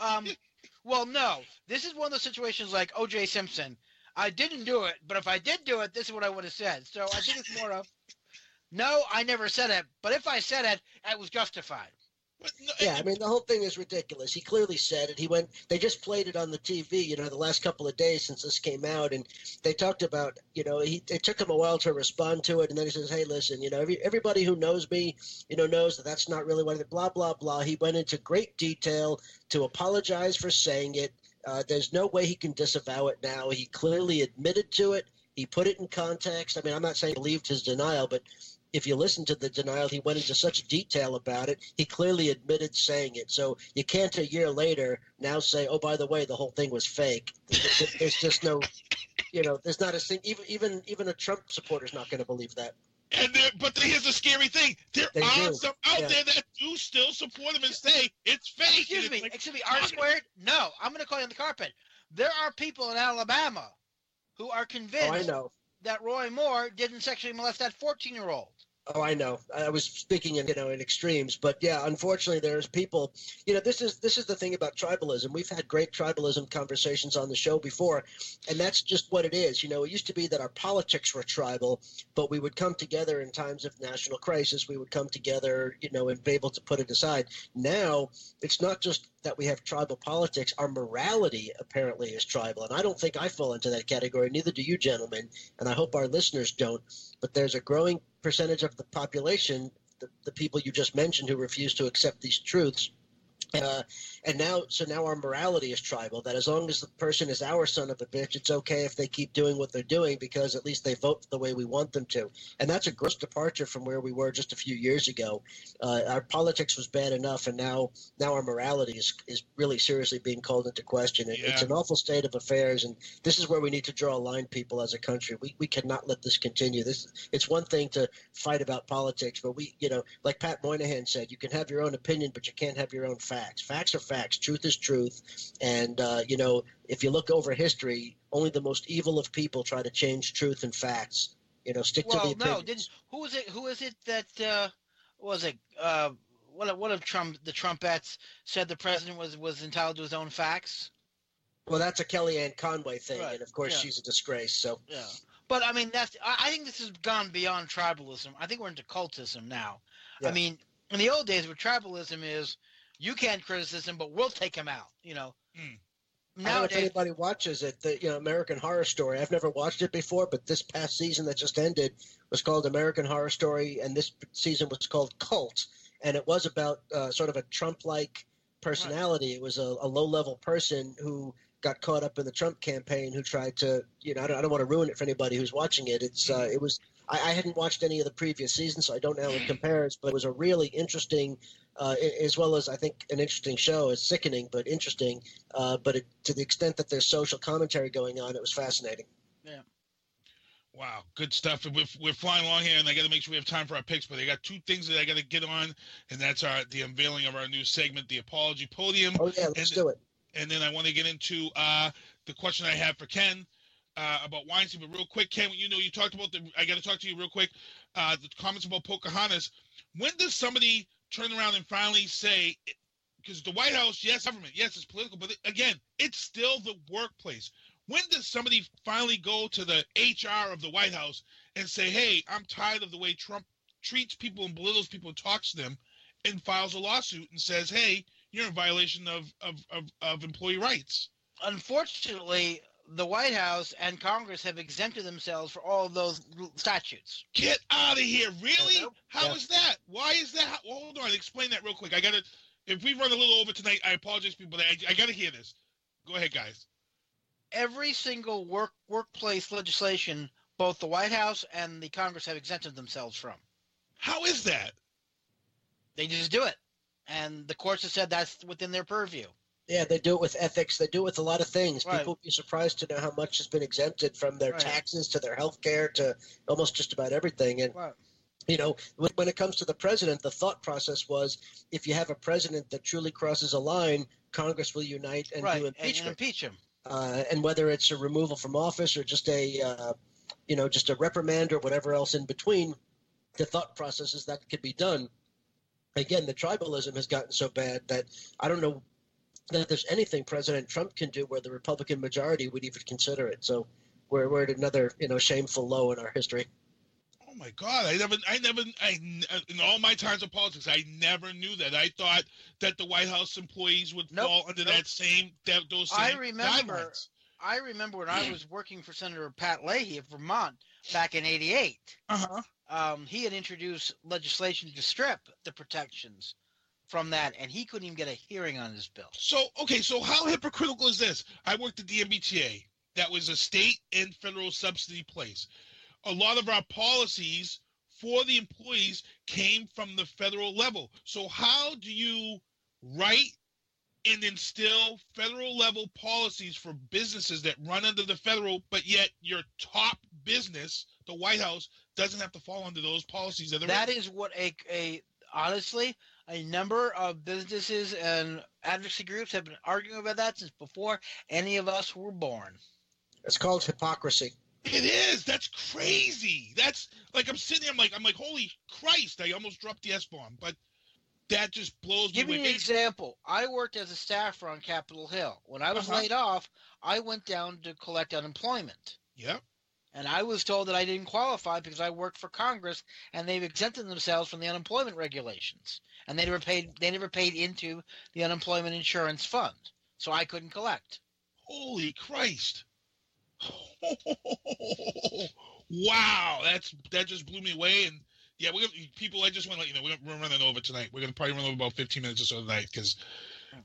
Um, well, no. This is one of those situations like O.J. Simpson. I didn't do it, but if I did do it, this is what I would have said. So I think it's more of, no, I never said it. But if I said it, it was justified. No, Yeah, I mean the whole thing is ridiculous. He clearly said it. He went. They just played it on the TV. You know, the last couple of days since this came out, and they talked about. You know, he it took him a while to respond to it, and then he says, "Hey, listen, you know, every, everybody who knows me, you know, knows that that's not really what it. Blah blah blah." He went into great detail to apologize for saying it. Uh, there's no way he can disavow it now. He clearly admitted to it. He put it in context. I mean, I'm not saying he believed his denial, but if you listen to the denial, he went into such detail about it. He clearly admitted saying it. So you can't a year later now say, "Oh, by the way, the whole thing was fake." There's just no, you know, there's not a thing. Even even even a Trump supporter is not going to believe that. and there, but here's the scary thing: there They are do. some out Yeah. there that do still support him and say it's fake. Excuse and me, like, excuse me, R squared? No, I'm going to call you on the carpet. There are people in Alabama who are Oh, I convinced know. that Roy Moore didn't sexually molest that 14 year old. Oh, I know. I was speaking in you know in extremes, but yeah, unfortunately, there's people. You know, this is this is the thing about tribalism. We've had great tribalism conversations on the show before, and that's just what it is. You know, it used to be that our politics were tribal, but we would come together in times of national crisis. We would come together, you know, and be able to put it aside. Now, it's not just that we have tribal politics. Our morality apparently is tribal, and I don't think I fall into that category. Neither do you, gentlemen, and I hope our listeners don't. But there's a growing percentage of the population, the, the people you just mentioned, who refuse to accept these truths. Uh, and now, so now our morality is tribal. That as long as the person is our son of a bitch, it's okay if they keep doing what they're doing because at least they vote the way we want them to. And that's a gross departure from where we were just a few years ago. Uh, our politics was bad enough, and now now our morality is is really seriously being called into question. It, It's an awful state of affairs, and this is where we need to draw a line, people, as a country. We we cannot let this continue. This it's one thing to fight about politics, but we, you know, like Pat Moynihan said, you can have your own opinion, but you can't have your own facts. Facts are facts. Truth is truth. And uh, you know, if you look over history, only the most evil of people try to change truth and facts. You know, stick to Well, the opinion. no, didn't who it? Who is it that uh, was it? Uh, one of one of Trump the Trumpettes said the president was was entitled to his own facts. well, that's a Kellyanne Conway thing, Right, and of course yeah. she's a disgrace. So Yeah, but I mean that's I, I think this has gone beyond tribalism. I think we're into cultism now. I mean, in the old days, where tribalism is, you can't criticize but we'll take him out. You know. Hmm. I don't know if anybody watches it. The you know American Horror Story. I've never watched it before, but this past season that just ended was called American Horror Story, and this season was called Cult, and it was about uh, sort of a Trump-like personality. It was a, a low-level person who got caught up in the Trump campaign who tried to, you know, I don't, I don't want to ruin it for anybody who's watching it. It's uh, it was I, I hadn't watched any of the previous seasons, so I don't know how it compares, but it was a really interesting, uh, as well as I think an interesting show. It's sickening, but interesting. Uh, but it, to the extent that there's social commentary going on, it was fascinating. Yeah. Wow, good stuff. We're, we're flying along here, and I got to make sure we have time for our picks. But I got two things that I got to get on, and that's our the unveiling of our new segment, the Apology Podium. Oh yeah, let's and, do it. And then I want to get into uh, the question I have for Ken uh, about Weinstein. But real quick, Ken, you know, you talked about the. I got to talk to you real quick. Uh, the comments about Pocahontas. When does somebody turn around and finally say? Because the White House, yes, government, yes, it's political, but again, it's still the workplace. When does somebody finally go to the HR of the White House and say, "Hey, I'm tired of the way Trump treats people and belittles people and talks to them," and files a lawsuit and says, "Hey, you're in violation of of, of, of employee rights"? Unfortunately, the White House and Congress have exempted themselves for all of those statutes. Get out of here! Really? Yeah. How Yeah. is that? Why is that? Well, hold on, explain that real quick. I gotta. If we run a little over tonight, I apologize, people. But I, I gotta hear this. Go ahead, guys. Every single work workplace legislation, both the White House and the Congress have exempted themselves from. How is that? They just do it, and the courts have said that's within their purview. Yeah, they do it with ethics. They do it with a lot of things. Right. People would be surprised to know how much has been exempted from their Right. taxes to their health care to almost just about everything. And you know, when it comes to the president, the thought process was if you have a president that truly crosses a line, Congress will unite and right, do and, and impeachment. impeach him. uh, and whether it's a removal from office or just a, uh, you know, just a reprimand or whatever else in between, the thought process is that could be done. Again, the tribalism has gotten so bad that I don't know that there's anything President Trump can do where the Republican majority would even consider it. So we're, we're at another, you know, shameful low in our history. Oh my God! I never, I never, I in all my times of politics, I never knew that. I thought that the White House employees would Nope, fall under nope. that same, that those same I remember- guidelines. I remember when I was working for Senator Pat Leahy of Vermont back in '88. Uh huh. Um, he had introduced legislation to strip the protections from that, and he couldn't even get a hearing on his bill. So okay, so how hypocritical is this? I worked at the MBTA. That was a state and federal subsidy place. A lot of our policies for the employees came from the federal level. So how do you write and instill federal level policies for businesses that run under the federal, but yet your top business, the White House, doesn't have to fall under those policies that are is what a, a honestly a number of businesses and advocacy groups have been arguing about that since before any of us were born. It's called hypocrisy. It is. That's crazy. That's like I'm sitting there. I'm like I'm like holy Christ! I almost dropped the S bomb, but that just blows Give me you away. an example. I worked as a staffer on Capitol Hill. When I was Uh-huh. laid off, I went down to collect unemployment. Yep. And I was told that I didn't qualify because I worked for Congress and they've exempted themselves from the unemployment regulations. And they never paid they never paid into the unemployment insurance fund. So I couldn't collect. Holy Christ! wow, that's that just blew me away. And yeah, gonna people. I just want to let you know we're, we're running over tonight. We're gonna probably run over about 15 minutes or so tonight because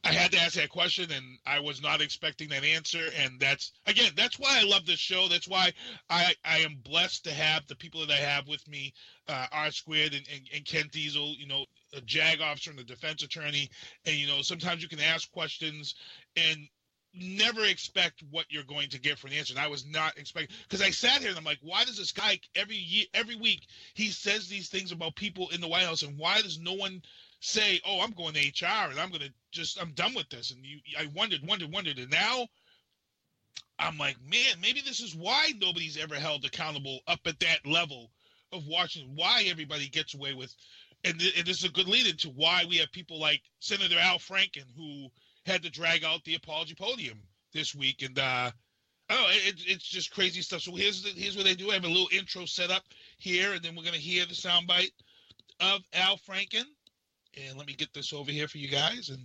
I had to ask that question and I was not expecting that answer. And that's again, that's why I love this show. That's why I I am blessed to have the people that I have with me, uh, R squared and, and, and Ken Diesel. You know, a JAG officer and a defense attorney. And you know, sometimes you can ask questions and never expect what you're going to get for an answer. And I was not expecting because I sat here and I'm like, why does this guy every year, every week, he says these things about people in the White House, and why does no one say, "Oh, I'm going to HR and I'm going to just I'm done with this"? And you, I wondered, wondered, wondered, and now I'm like, man, maybe this is why nobody's ever held accountable up at that level of Washington. Why everybody gets away with, and, th- and this is a good lead into why we have people like Senator Al Franken who had to drag out the apology podium this week, and uh, oh, it, it's just crazy stuff. So here's the, here's what they do. I have a little intro set up here, and then we're gonna hear the soundbite of Al Franken. And let me get this over here for you guys, and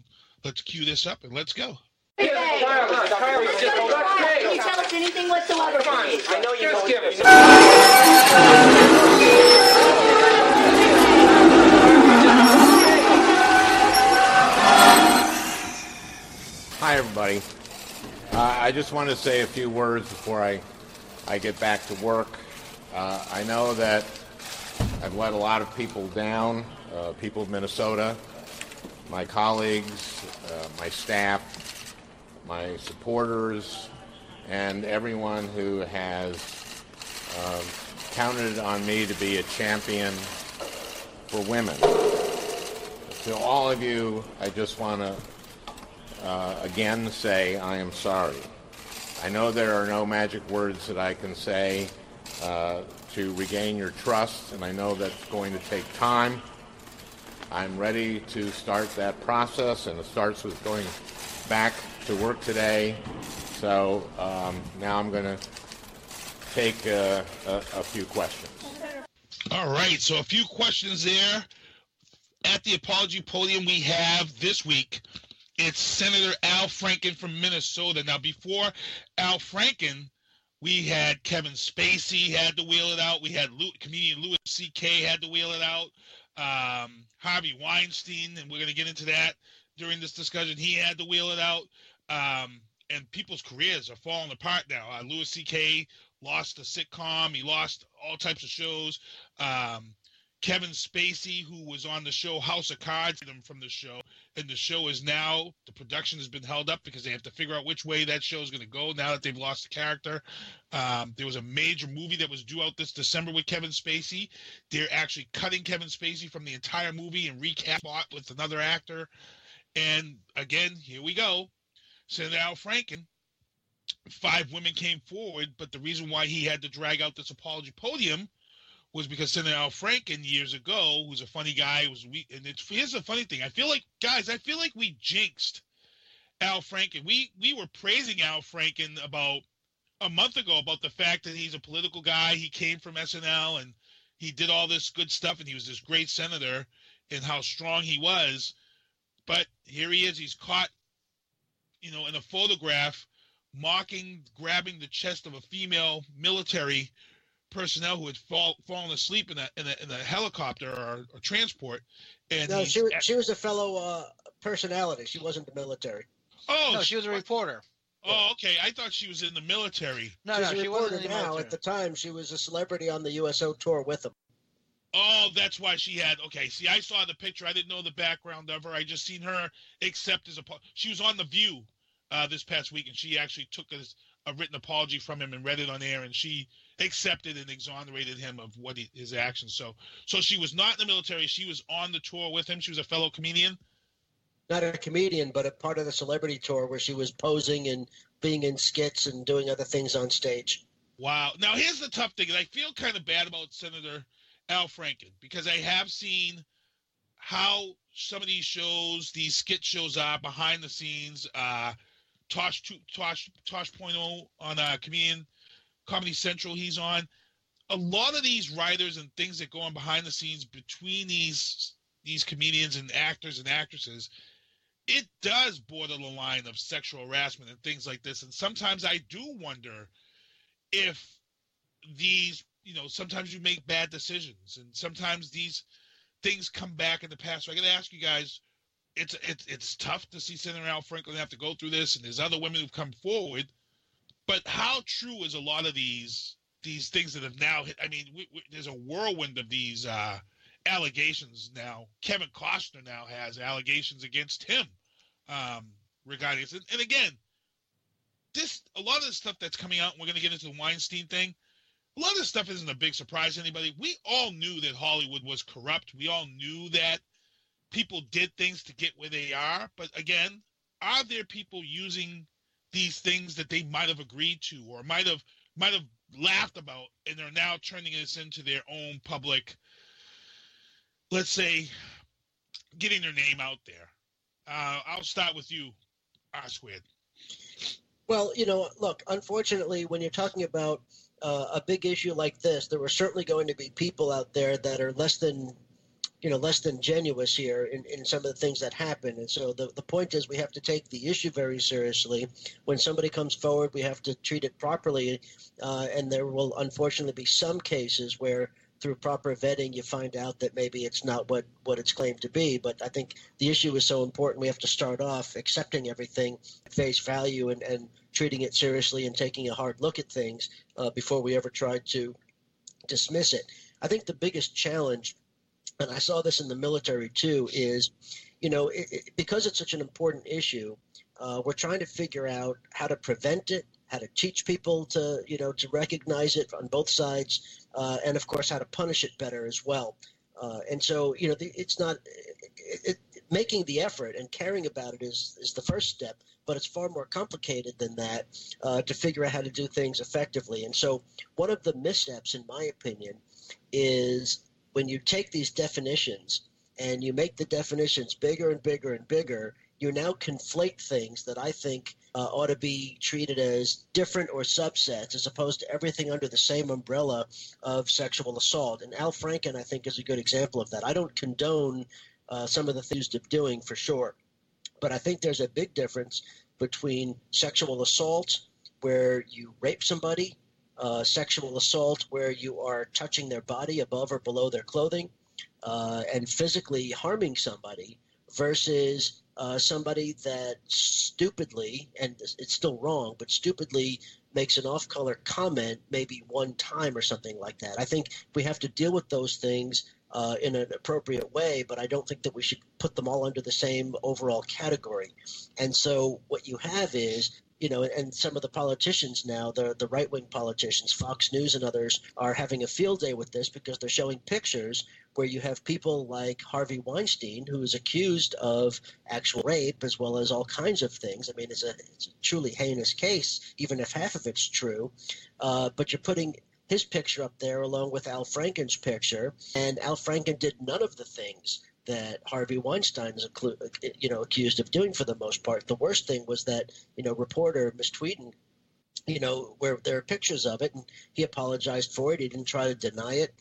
let's cue this up, and let's go. Can you tell us anything whatsoever? I know you Just don't. give Hi, everybody. Uh, I just want to say a few words before I, I get back to work. Uh, I know that I've let a lot of people down, uh, people of Minnesota, my colleagues, uh, my staff, my supporters, and everyone who has uh, counted on me to be a champion for women. To all of you, I just want to uh, again say I am sorry. I know there are no magic words that I can say uh, to regain your trust, and I know that's going to take time. I'm ready to start that process, and it starts with going back to work today. So um, now I'm going to take uh, a, a few questions. All right, so a few questions there. At the apology podium, we have this week it's Senator Al Franken from Minnesota. Now, before Al Franken, we had Kevin Spacey had to wheel it out. We had comedian Louis C.K. had to wheel it out. Um, Harvey Weinstein, and we're going to get into that during this discussion. He had to wheel it out. Um, and people's careers are falling apart now. Uh, Louis C.K. lost a sitcom. He lost all types of shows. Um, Kevin Spacey, who was on the show House of Cards, from the show, and the show is now the production has been held up because they have to figure out which way that show is going to go now that they've lost the character. Um, there was a major movie that was due out this December with Kevin Spacey. They're actually cutting Kevin Spacey from the entire movie and recast it with another actor. And again, here we go. Senator Al Franken. Five women came forward, but the reason why he had to drag out this apology podium was because Senator Al Franken years ago, who's a funny guy, was we and it's here's the funny thing. I feel like guys, I feel like we jinxed Al Franken. We we were praising Al Franken about a month ago about the fact that he's a political guy. He came from SNL and he did all this good stuff and he was this great senator and how strong he was. But here he is, he's caught, you know, in a photograph mocking, grabbing the chest of a female military personnel who had fall, fallen asleep in a, in a, in a helicopter or, or transport. And no, she was, she was a fellow uh, personality. She wasn't the military. Oh, no, she was a reporter. Oh, okay. I thought she was in the military. No, She's no, she wasn't now. Military. At the time, she was a celebrity on the USO tour with him. Oh, that's why she had. Okay, see, I saw the picture. I didn't know the background of her. I just seen her accept as a. She was on the View uh, this past week, and she actually took a, a written apology from him and read it on air, and she accepted and exonerated him of what he, his actions. So, so she was not in the military. She was on the tour with him. She was a fellow comedian. Not a comedian, but a part of the celebrity tour where she was posing and being in skits and doing other things on stage. Wow. Now here's the tough thing. I feel kind of bad about Senator Al Franken because I have seen how some of these shows, these skit shows are behind the scenes. Uh, Tosh Tosh Tosh Point oh on a uh, comedian Comedy Central he's on. A lot of these writers and things that go on behind the scenes between these these comedians and actors and actresses, it does border the line of sexual harassment and things like this. And sometimes I do wonder if these, you know, sometimes you make bad decisions and sometimes these things come back in the past. So I got to ask you guys, it's it's it's tough to see Senator Al Franken have to go through this, and there's other women who've come forward but how true is a lot of these these things that have now hit? I mean, we, we, there's a whirlwind of these uh, allegations now. Kevin Costner now has allegations against him um, regarding this. And, and again, this a lot of the stuff that's coming out. We're going to get into the Weinstein thing. A lot of this stuff isn't a big surprise to anybody. We all knew that Hollywood was corrupt. We all knew that people did things to get where they are. But again, are there people using these things that they might have agreed to or might have might have laughed about and they're now turning this into their own public let's say getting their name out there. Uh, i'll start with you r squared well you know look unfortunately when you're talking about uh, a big issue like this there were certainly going to be people out there that are less than you know less than genuous here in, in some of the things that happen. And so the, the point is we have to take the issue very seriously. When somebody comes forward we have to treat it properly uh, and there will unfortunately be some cases where through proper vetting you find out that maybe it's not what what it's claimed to be. But i think the issue is so important we have to start off accepting everything at face value and and treating it seriously and taking a hard look at things uh, before we ever try to dismiss it. I think the biggest challenge, and I saw this in the military too, is you know it, it, because it's such an important issue, uh, we're trying to figure out how to prevent it, how to teach people to you know to recognize it on both sides, uh, and of course how to punish it better as well. Uh, and so you know the, it's not it, making the effort and caring about it is is the first step, but it's far more complicated than that uh, to figure out how to do things effectively. And so one of the missteps, in my opinion, is when you take these definitions and you make the definitions bigger and bigger and bigger, you now conflate things that I think uh, ought to be treated as different or subsets as opposed to everything under the same umbrella of sexual assault. And Al Franken, I think, is a good example of that. I don't condone uh, some of the things they're doing for sure, but I think there's a big difference between sexual assault, where you rape somebody, uh, sexual assault, where you are touching their body above or below their clothing, uh, and physically harming somebody, versus uh, somebody that stupidly, and it's still wrong, but stupidly makes an off color comment maybe one time or something like that. I think we have to deal with those things uh, in an appropriate way, but I don't think that we should put them all under the same overall category. And so what you have is you know, and some of the politicians now, the the right wing politicians, Fox News and others, are having a field day with this because they're showing pictures where you have people like Harvey Weinstein, who is accused of actual rape as well as all kinds of things. I mean, it's a, it's a truly heinous case, even if half of it's true. Uh, but you're putting his picture up there along with Al Franken's picture, and Al Franken did none of the things that Harvey Weinstein is, you know, accused of doing for the most part. The worst thing was that you know reporter Miss Tweeden you know, where there are pictures of it, and he apologized for it. He didn't try to deny it.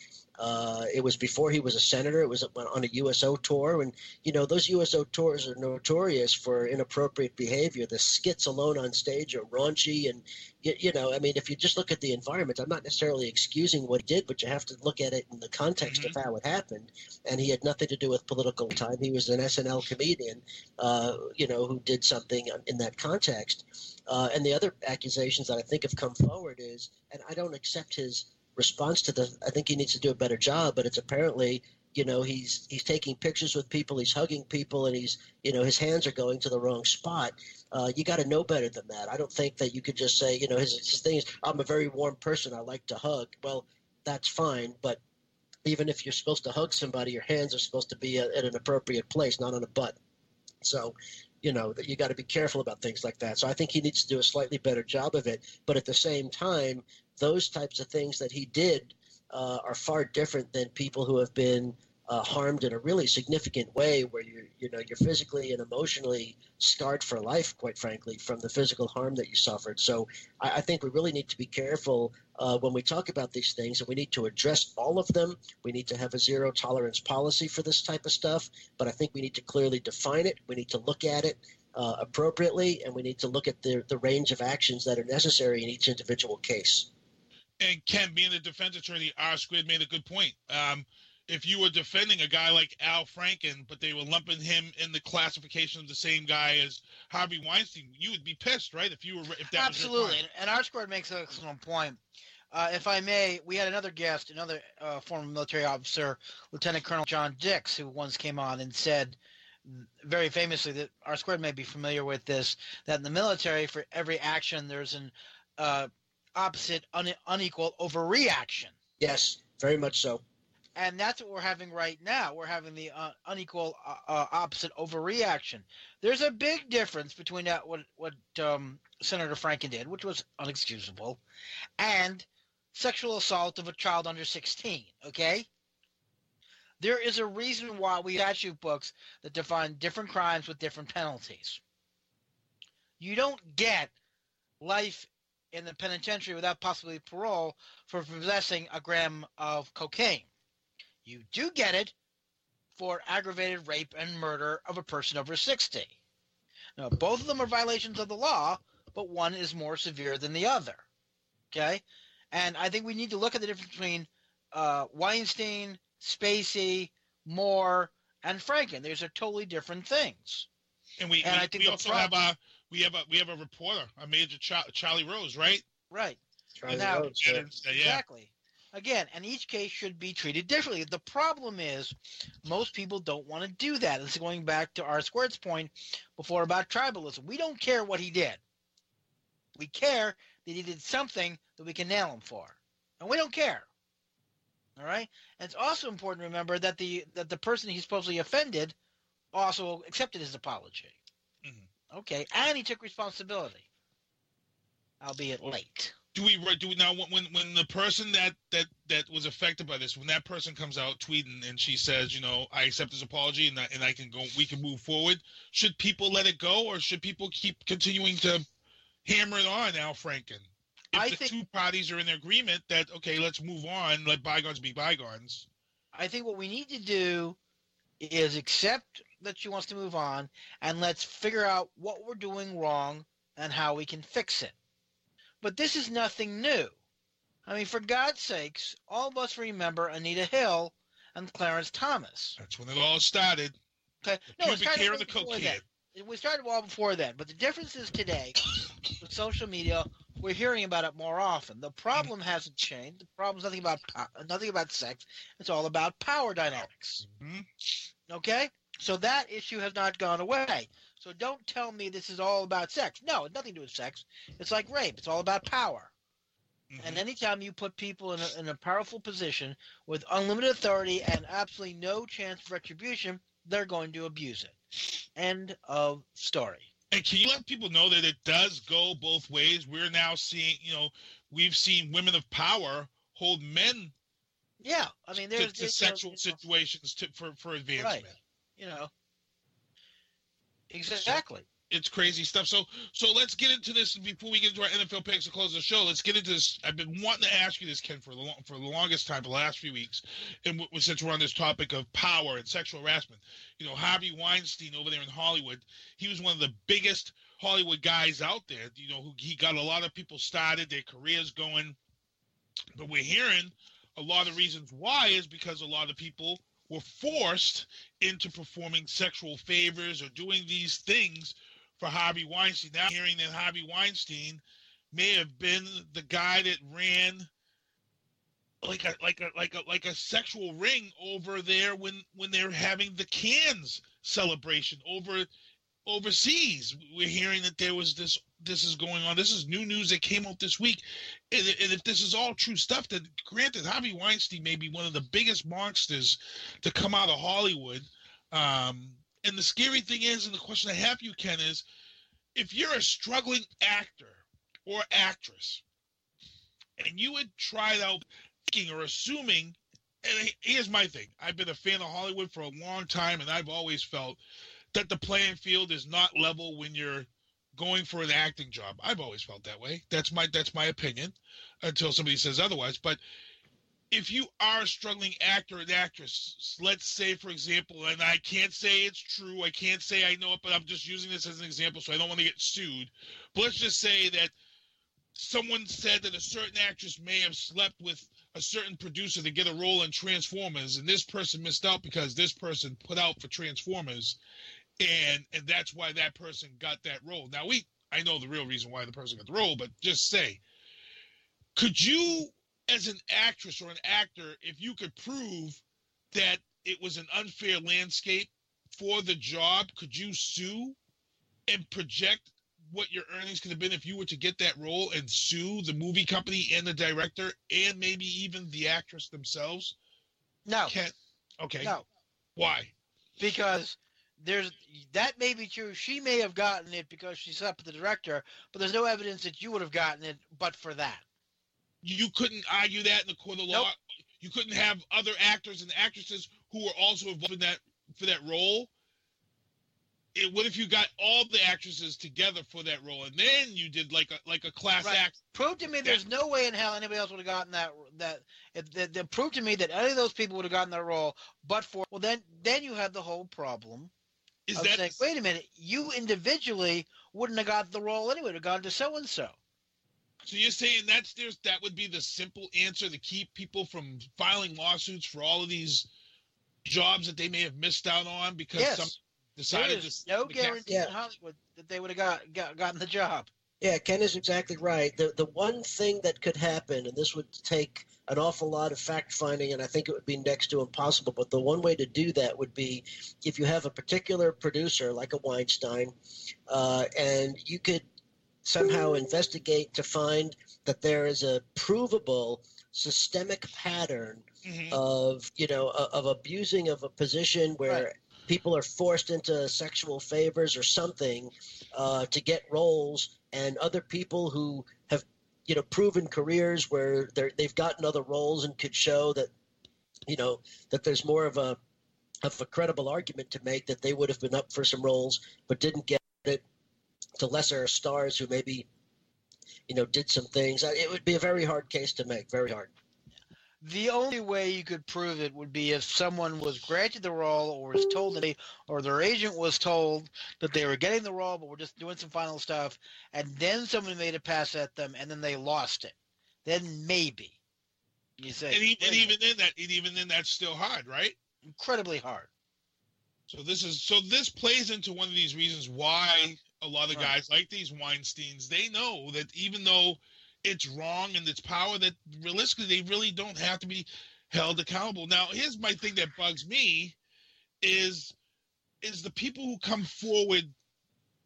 Uh, it was before he was a senator. It was on a USO tour, and you know those USO tours are notorious for inappropriate behavior. The skits alone on stage are raunchy, and you, you, know, I mean, if you just look at the environment, I'm not necessarily excusing what he did, but you have to look at it in the context mm-hmm. of how it happened. And he had nothing to do with political time. He was an SNL comedian, uh, you know, who did something in that context. Uh, and the other accusations that I think have come forward is, and I don't accept his response to the. I think he needs to do a better job, but it's apparently you know he's he's taking pictures with people, he's hugging people, and he's you know his hands are going to the wrong spot. Uh, you got to know better than that. I don't think that you could just say you know his his thing is I'm a very warm person. I like to hug. Well, that's fine, but even if you're supposed to hug somebody, your hands are supposed to be at, at an appropriate place, not on a butt. So, you know, that you got to be careful about things like that. So I think he needs to do a slightly better job of it. But at the same time, those types of things that he did uh, are far different than people who have been uh, harmed in a really significant way, where you you know you're physically and emotionally scarred for life, quite frankly, from the physical harm that you suffered. So I, I think we really need to be careful uh, when we talk about these things, and we need to address all of them. We need to have a zero tolerance policy for this type of stuff, but I think we need to clearly define it. We need to look at it. Uh, appropriately, and we need to look at the, the range of actions that are necessary in each individual case and Ken, being a defense attorney, R Squared made a good point. Um, if you were defending a guy like Al Franken, but they were lumping him in the classification of the same guy as Harvey Weinstein, you would be pissed, right? If you were, if that absolutely. and R Squared makes an excellent point. Uh, if I may, we had another guest, another uh, former military officer, Lieutenant Colonel John Dix, who once came on and said very famously that R Squared may be familiar with this that in the military, for every action, there's an uh, opposite un- unequal overreaction. Yes, very much so. And that's what we're having right now. We're having the uh, unequal uh, uh, opposite overreaction. There's a big difference between that what what um, Senator Franken did, which was unexcusable, and sexual assault of a child under 16. Okay. There is a reason why we have statute books that define different crimes with different penalties. You don't get life in the penitentiary without possibly parole for possessing a gram of cocaine. You do get it for aggravated rape and murder of a person over 60. Now, both of them are violations of the law, but one is more severe than the other. Okay? And I think we need to look at the difference between uh, Weinstein, Spacey, Moore, and Franken. These are totally different things. And we, and we, I think we also have uh, we have a we have a reporter, a major Char- Charlie Rose, right? Right. Charlie Now- Rose, yeah. Yeah. Exactly. Again, and each case should be treated differently. The problem is most people don't want to do that. This is going back to R squared's point before about tribalism. We don't care what he did. We care that he did something that we can nail him for. And we don't care. All right? And it's also important to remember that the that the person he supposedly offended also accepted his apology. Okay, and he took responsibility. Albeit late. Do we do we now when when the person that that that was affected by this when that person comes out tweeting and she says you know I accept his apology and I, and I can go we can move forward should people let it go or should people keep continuing to hammer it on Al Franken if I the think- two parties are in agreement that okay let's move on let bygones be bygones I think what we need to do is accept that she wants to move on and let's figure out what we're doing wrong and how we can fix it. But this is nothing new. I mean, for God's sakes, all of us remember Anita Hill and Clarence Thomas. that's when it all started Okay, no, it started hair and the before cocaine then. We started well before then, but the difference is today with social media, we're hearing about it more often. The problem hasn't changed. The problem's nothing about po- nothing about sex. It's all about power dynamics. Mhm. Okay, so that issue has not gone away. So don't tell me this is all about sex. No, it's nothing to do with sex. It's like rape. It's all about power. And Mhm. anytime you put people in a, in a powerful position with unlimited authority and absolutely no chance of retribution, they're going to abuse it. End of story. And can you let people know that it does go both ways? We're now seeing, you know, we've seen women of power hold men Yeah, I mean, to, there's, to there's sexual you know, situations to, for for advancement. You know, exactly. It's crazy stuff. So so let's get into this before we get into our NFL picks to close the show. Let's get into this. I've been wanting to ask you this, Ken, for the long, for the longest time, the last few weeks, and since we're on this topic of power and sexual harassment, you know, Harvey Weinstein over there in Hollywood, he was one of the biggest Hollywood guys out there. You know, who he got a lot of people started, their careers going. But we're hearing a lot of reasons why is because a lot of people were forced into performing sexual favors or doing these things for Harvey Weinstein. Now hearing that Harvey Weinstein may have been the guy that ran like a like a like a like a sexual ring over there when when they're having the Cannes celebration over overseas. We're hearing that there was this this is going on. This is new news that came out this week. And, and if this is all true stuff, then granted, Harvey Weinstein may be one of the biggest monsters to come out of Hollywood. Um, and the scary thing is, and the question I have you, Ken, is if you're a struggling actor or actress and you had tried out thinking or assuming, and here's my thing I've been a fan of Hollywood for a long time, and I've always felt that the playing field is not level when you're going for an acting job. I've always felt that way. That's my that's my opinion until somebody says otherwise. But if you are a struggling actor and actress, let's say, for example, and I can't say it's true, I can't say I know it, but I'm just using this as an example, so I don't want to get sued. But let's just say that someone said that a certain actress may have slept with a certain producer to get a role in Transformers, and this person missed out because this person put out for Transformers, and and that's why that person got that role. Now we, I know the real reason why the person got the role, but just say, could you as an actress or an actor, if you could prove that it was an unfair landscape for the job, could you sue and project what your earnings could have been if you were to get that role and sue the movie company and the director and maybe even the actress themselves? No, Can't, okay. no, Why? because there's that may be true. She may have gotten it because she slept with the director, but there's no evidence that you would have gotten it but for that. You couldn't argue that in the court of law. Nope. You couldn't have other actors and actresses who were also involved in that for that role. It, what if you got all the actresses together for that role, and then you did like a like a class Right. act? Prove to me there's no way in hell anybody else would have gotten that that if that, that prove to me that any of those people would have gotten that role but for well then then you have the whole problem Is that saying, wait a minute, you individually wouldn't have got the role anyway, would have gone to so and so. so? You're saying that's there's that would be the simple answer to keep people from filing lawsuits for all of these jobs that they may have missed out on because Yes. some decided there is to no the guarantee Yeah. in Hollywood that they would have got, got gotten the job. Yeah, Ken is exactly right. The the one thing that could happen, and this would take an awful lot of fact finding, and I think it would be next to impossible. But the one way to do that would be if you have a particular producer like a Weinstein, uh, and you could somehow investigate to find that there is a provable systemic pattern Mhm. of you know of, of abusing of a position where Right. People are forced into sexual favors or something uh, to get roles, and other people who have you know proven careers where they've gotten other roles and could show that you know that there's more of a of a credible argument to make that they would have been up for some roles but didn't get it to lesser stars who maybe you know did some things. Uh, It would be a very hard case to make, very hard. The only way you could prove it would be if someone was granted the role or was told that they, or their agent was told that they were getting the role but were just doing some final stuff, and then someone made a pass at them and then they lost it. Then maybe you say, And, e- and even then, that and even then, that's still hard, right? incredibly hard. So this is so this plays into one of these reasons why a lot of Right. guys like these Weinstein's they know that even though it's wrong and it's power that realistically they really don't have to be held accountable. Now here's my thing that bugs me is is the people who come forward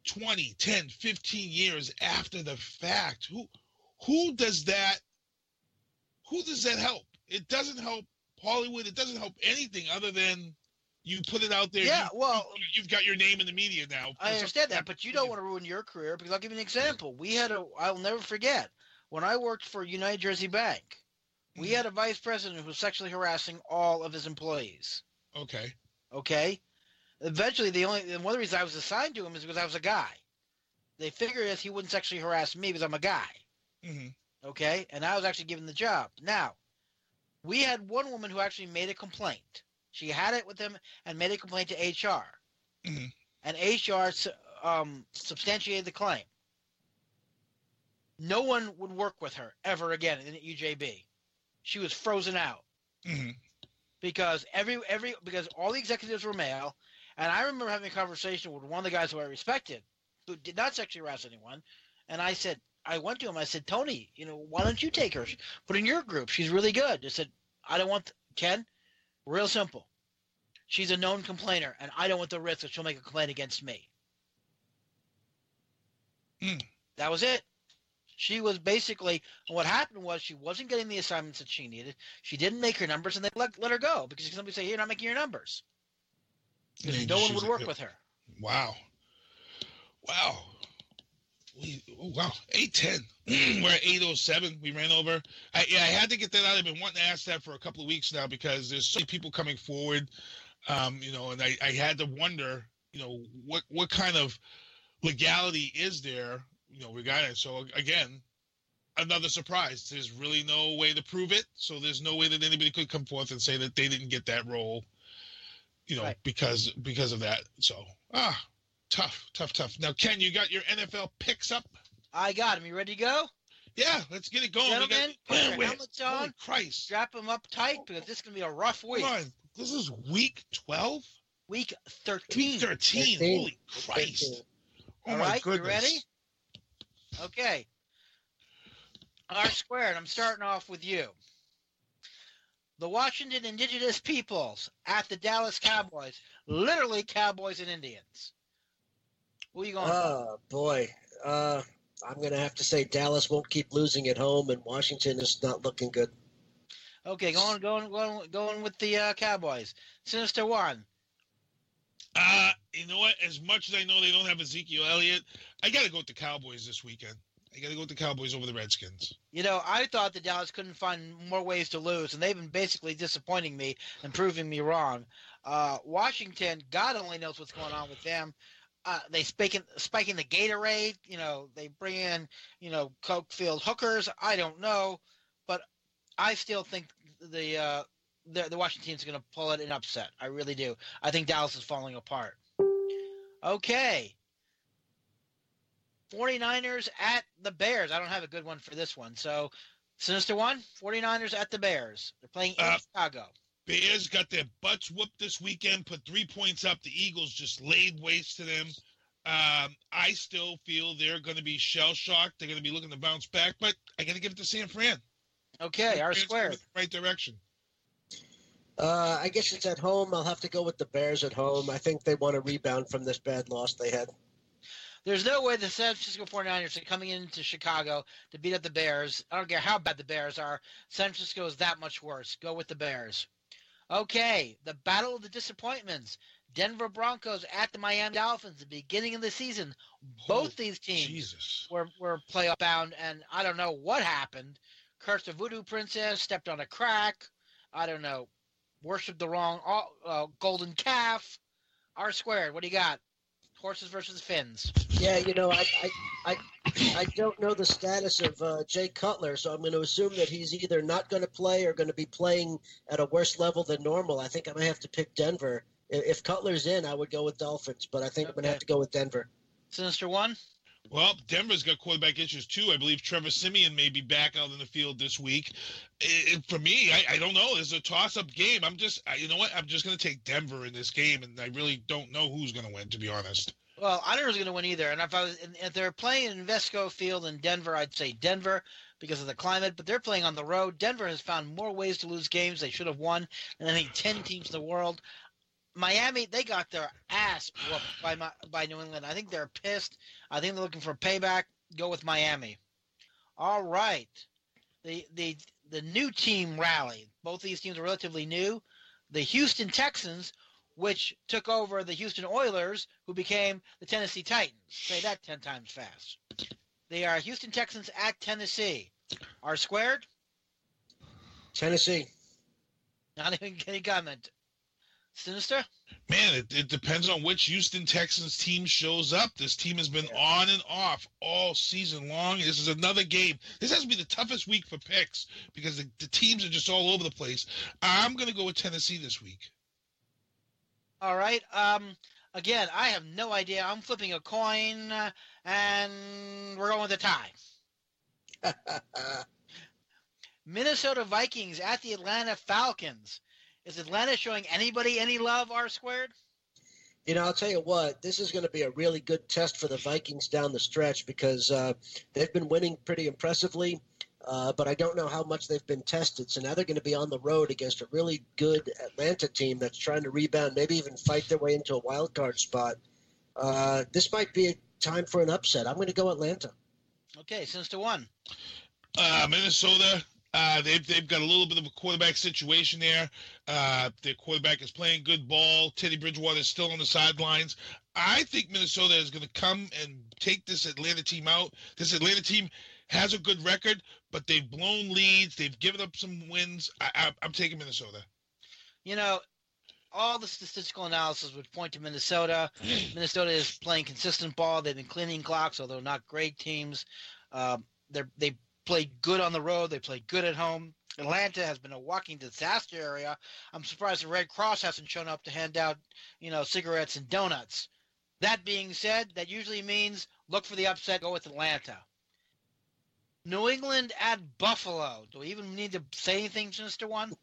20, 10, 15 years after the fact. Who who does that who does that help? It doesn't help Hollywood. It doesn't help anything other than you put it out there. Yeah, you- well, you, you've got your name in the media now. I understand that, but you don't want to ruin your career because I'll give you an example. We had a, I'll never forget, when I worked for United Jersey Bank, we had a vice president who was sexually harassing all of his employees. Okay. Okay. Eventually, the only one of the reasons I was assigned to him is because I was a guy. They figured that he wouldn't sexually harass me because I'm a guy. hmm Okay, and I was actually given the job. Now, we had one woman who actually made a complaint. She had it with him and made a complaint to HR, Mhm. and HR um, substantiated the claim. No one would work with her ever again in UJB. She was frozen out hmm because every every because all the executives were male, and I remember having a conversation with one of the guys who I respected, who did not sexually harass anyone, and I said, I went to him, I said, Tony, you know, why don't you take her? Put in your group. She's really good. I said, I don't want Ken. Real simple. She's a known complainer, and I don't want the risk that she'll make a complaint against me. Hmm. That was it. She was basically what happened was she wasn't getting the assignments that she needed. She didn't make her numbers, and they let, let her go because somebody say, "You're not making your numbers." Because no one would work with her. Wow. Wow. We, oh, wow. 810. We're at 807. We ran over. I, yeah, I had to get that out. I've been wanting to ask that for a couple of weeks now because there's so many people coming forward, um, you know, and I, I had to wonder, you know, what, what kind of legality is there, you know, regarding it. So, again, another surprise. There's really no way to prove it. So there's no way that anybody could come forth and say that they didn't get that role, you know, Right. because because of that. So, ah, tough, tough, tough. Now, Ken, you got your NFL picks up? I got him. You ready to go? Yeah, let's get it going. We Gentlemen, got, put your wait, helmets holy on. Christ. Strap them up tight because this is going to be a rough week. Hold on. This is week 12? Week 13. Week 13. 13. Holy Christ. Oh, All my right, goodness. you ready? Okay. R squared. I'm starting off with you. The Washington Indigenous Peoples at the Dallas Cowboys, literally Cowboys and Indians. Who are you going? for? Oh boy, uh, I'm gonna have to say Dallas won't keep losing at home, and Washington is not looking good. Okay, going, going, going, going with the uh, Cowboys. Sinister one. Uh, you know what? As much as I know they don't have Ezekiel Elliott, I got to go with the Cowboys this weekend. I got to go with the Cowboys over the Redskins. You know, I thought the Dallas couldn't find more ways to lose, and they've been basically disappointing me and proving me wrong. Uh, Washington, God only knows what's going on with them. Uh, they spiking spiking the Gatorade. You know, they bring in you know coke filled hookers. I don't know, but I still think the uh, the, the Washington team's going to pull it an upset. I really do. I think Dallas is falling apart. Okay. 49ers at the Bears. I don't have a good one for this one. So, Sinister one, 49ers at the Bears. They're playing in Uh, Chicago. Bears got their butts whooped this weekend, put three points up. The Eagles just laid waste to them. Um, I still feel they're going to be shell shocked. They're going to be looking to bounce back, but I got to give it to San Fran. Okay, R square. Right direction. Uh, I guess it's at home. I'll have to go with the Bears at home. I think they want to rebound from this bad loss they had. There's no way the San Francisco 49ers are coming into Chicago to beat up the Bears. I don't care how bad the Bears are. San Francisco is that much worse. Go with the Bears. Okay, the battle of the disappointments. Denver Broncos at the Miami Dolphins, the beginning of the season. Both oh, these teams Jesus. were, were playoff bound, and I don't know what happened. Cursed the voodoo princess, stepped on a crack. I don't know. Worshipped the wrong uh, golden calf. R squared. What do you got? Horses versus Fins. Yeah, you know, I, I, I, I don't know the status of uh, Jay Cutler, so I'm going to assume that he's either not going to play or going to be playing at a worse level than normal. I think I'm going to have to pick Denver. If Cutler's in, I would go with Dolphins, but I think okay. I'm going to have to go with Denver. Sinister one. Well, Denver's got quarterback issues too. I believe Trevor Siemian may be back out in the field this week. It, for me, I, I, don't know. It's a toss-up game. I'm just, I, you know what? I'm just going to take Denver in this game, and I really don't know who's going to win, to be honest. Well, I don't know who's going to win either. And if I was, if they're playing in Invesco Field in Denver, I'd say Denver because of the climate. But they're playing on the road. Denver has found more ways to lose games they should have won than any ten teams in the world. Miami, they got their ass whooped by my, by New England. I think they're pissed. I think they're looking for payback. Go with Miami. All right. The the the new team rally. Both of these teams are relatively new. The Houston Texans, which took over the Houston Oilers, who became the Tennessee Titans. Say that ten times fast. They are Houston Texans at Tennessee. R squared. Tennessee. Not even any comment. Sinister? Man, it, it depends on which Houston Texans team shows up. This team has been yeah. on and off all season long. This is another game. This has to be the toughest week for picks because the, the teams are just all over the place. I'm going to go with Tennessee this week. All right. Um, again, I have no idea. I'm flipping a coin, uh, and we're going with a tie. Minnesota Vikings at the Atlanta Falcons. Is Atlanta showing anybody any love, R squared? You know, I'll tell you what, this is going to be a really good test for the Vikings down the stretch because uh, they've been winning pretty impressively, uh, but I don't know how much they've been tested. So now they're going to be on the road against a really good Atlanta team that's trying to rebound, maybe even fight their way into a wild card spot. Uh, this might be a time for an upset. I'm going to go Atlanta. Okay, since to one. Uh, Minnesota uh, they've, they've got a little bit of a quarterback situation there. Uh, their quarterback is playing good ball. Teddy Bridgewater is still on the sidelines. I think Minnesota is going to come and take this Atlanta team out. This Atlanta team has a good record, but they've blown leads. They've given up some wins. I, I, I'm taking Minnesota. You know, all the statistical analysis would point to Minnesota. Minnesota is playing consistent ball. They've been cleaning clocks, although not great teams. Uh, they're they played good on the road. They played good at home. Atlanta has been a walking disaster area. I'm surprised the Red Cross hasn't shown up to hand out, you know, cigarettes and donuts. That being said, that usually means look for the upset, go with Atlanta. New England at Buffalo. Do we even need to say anything, Mr. One?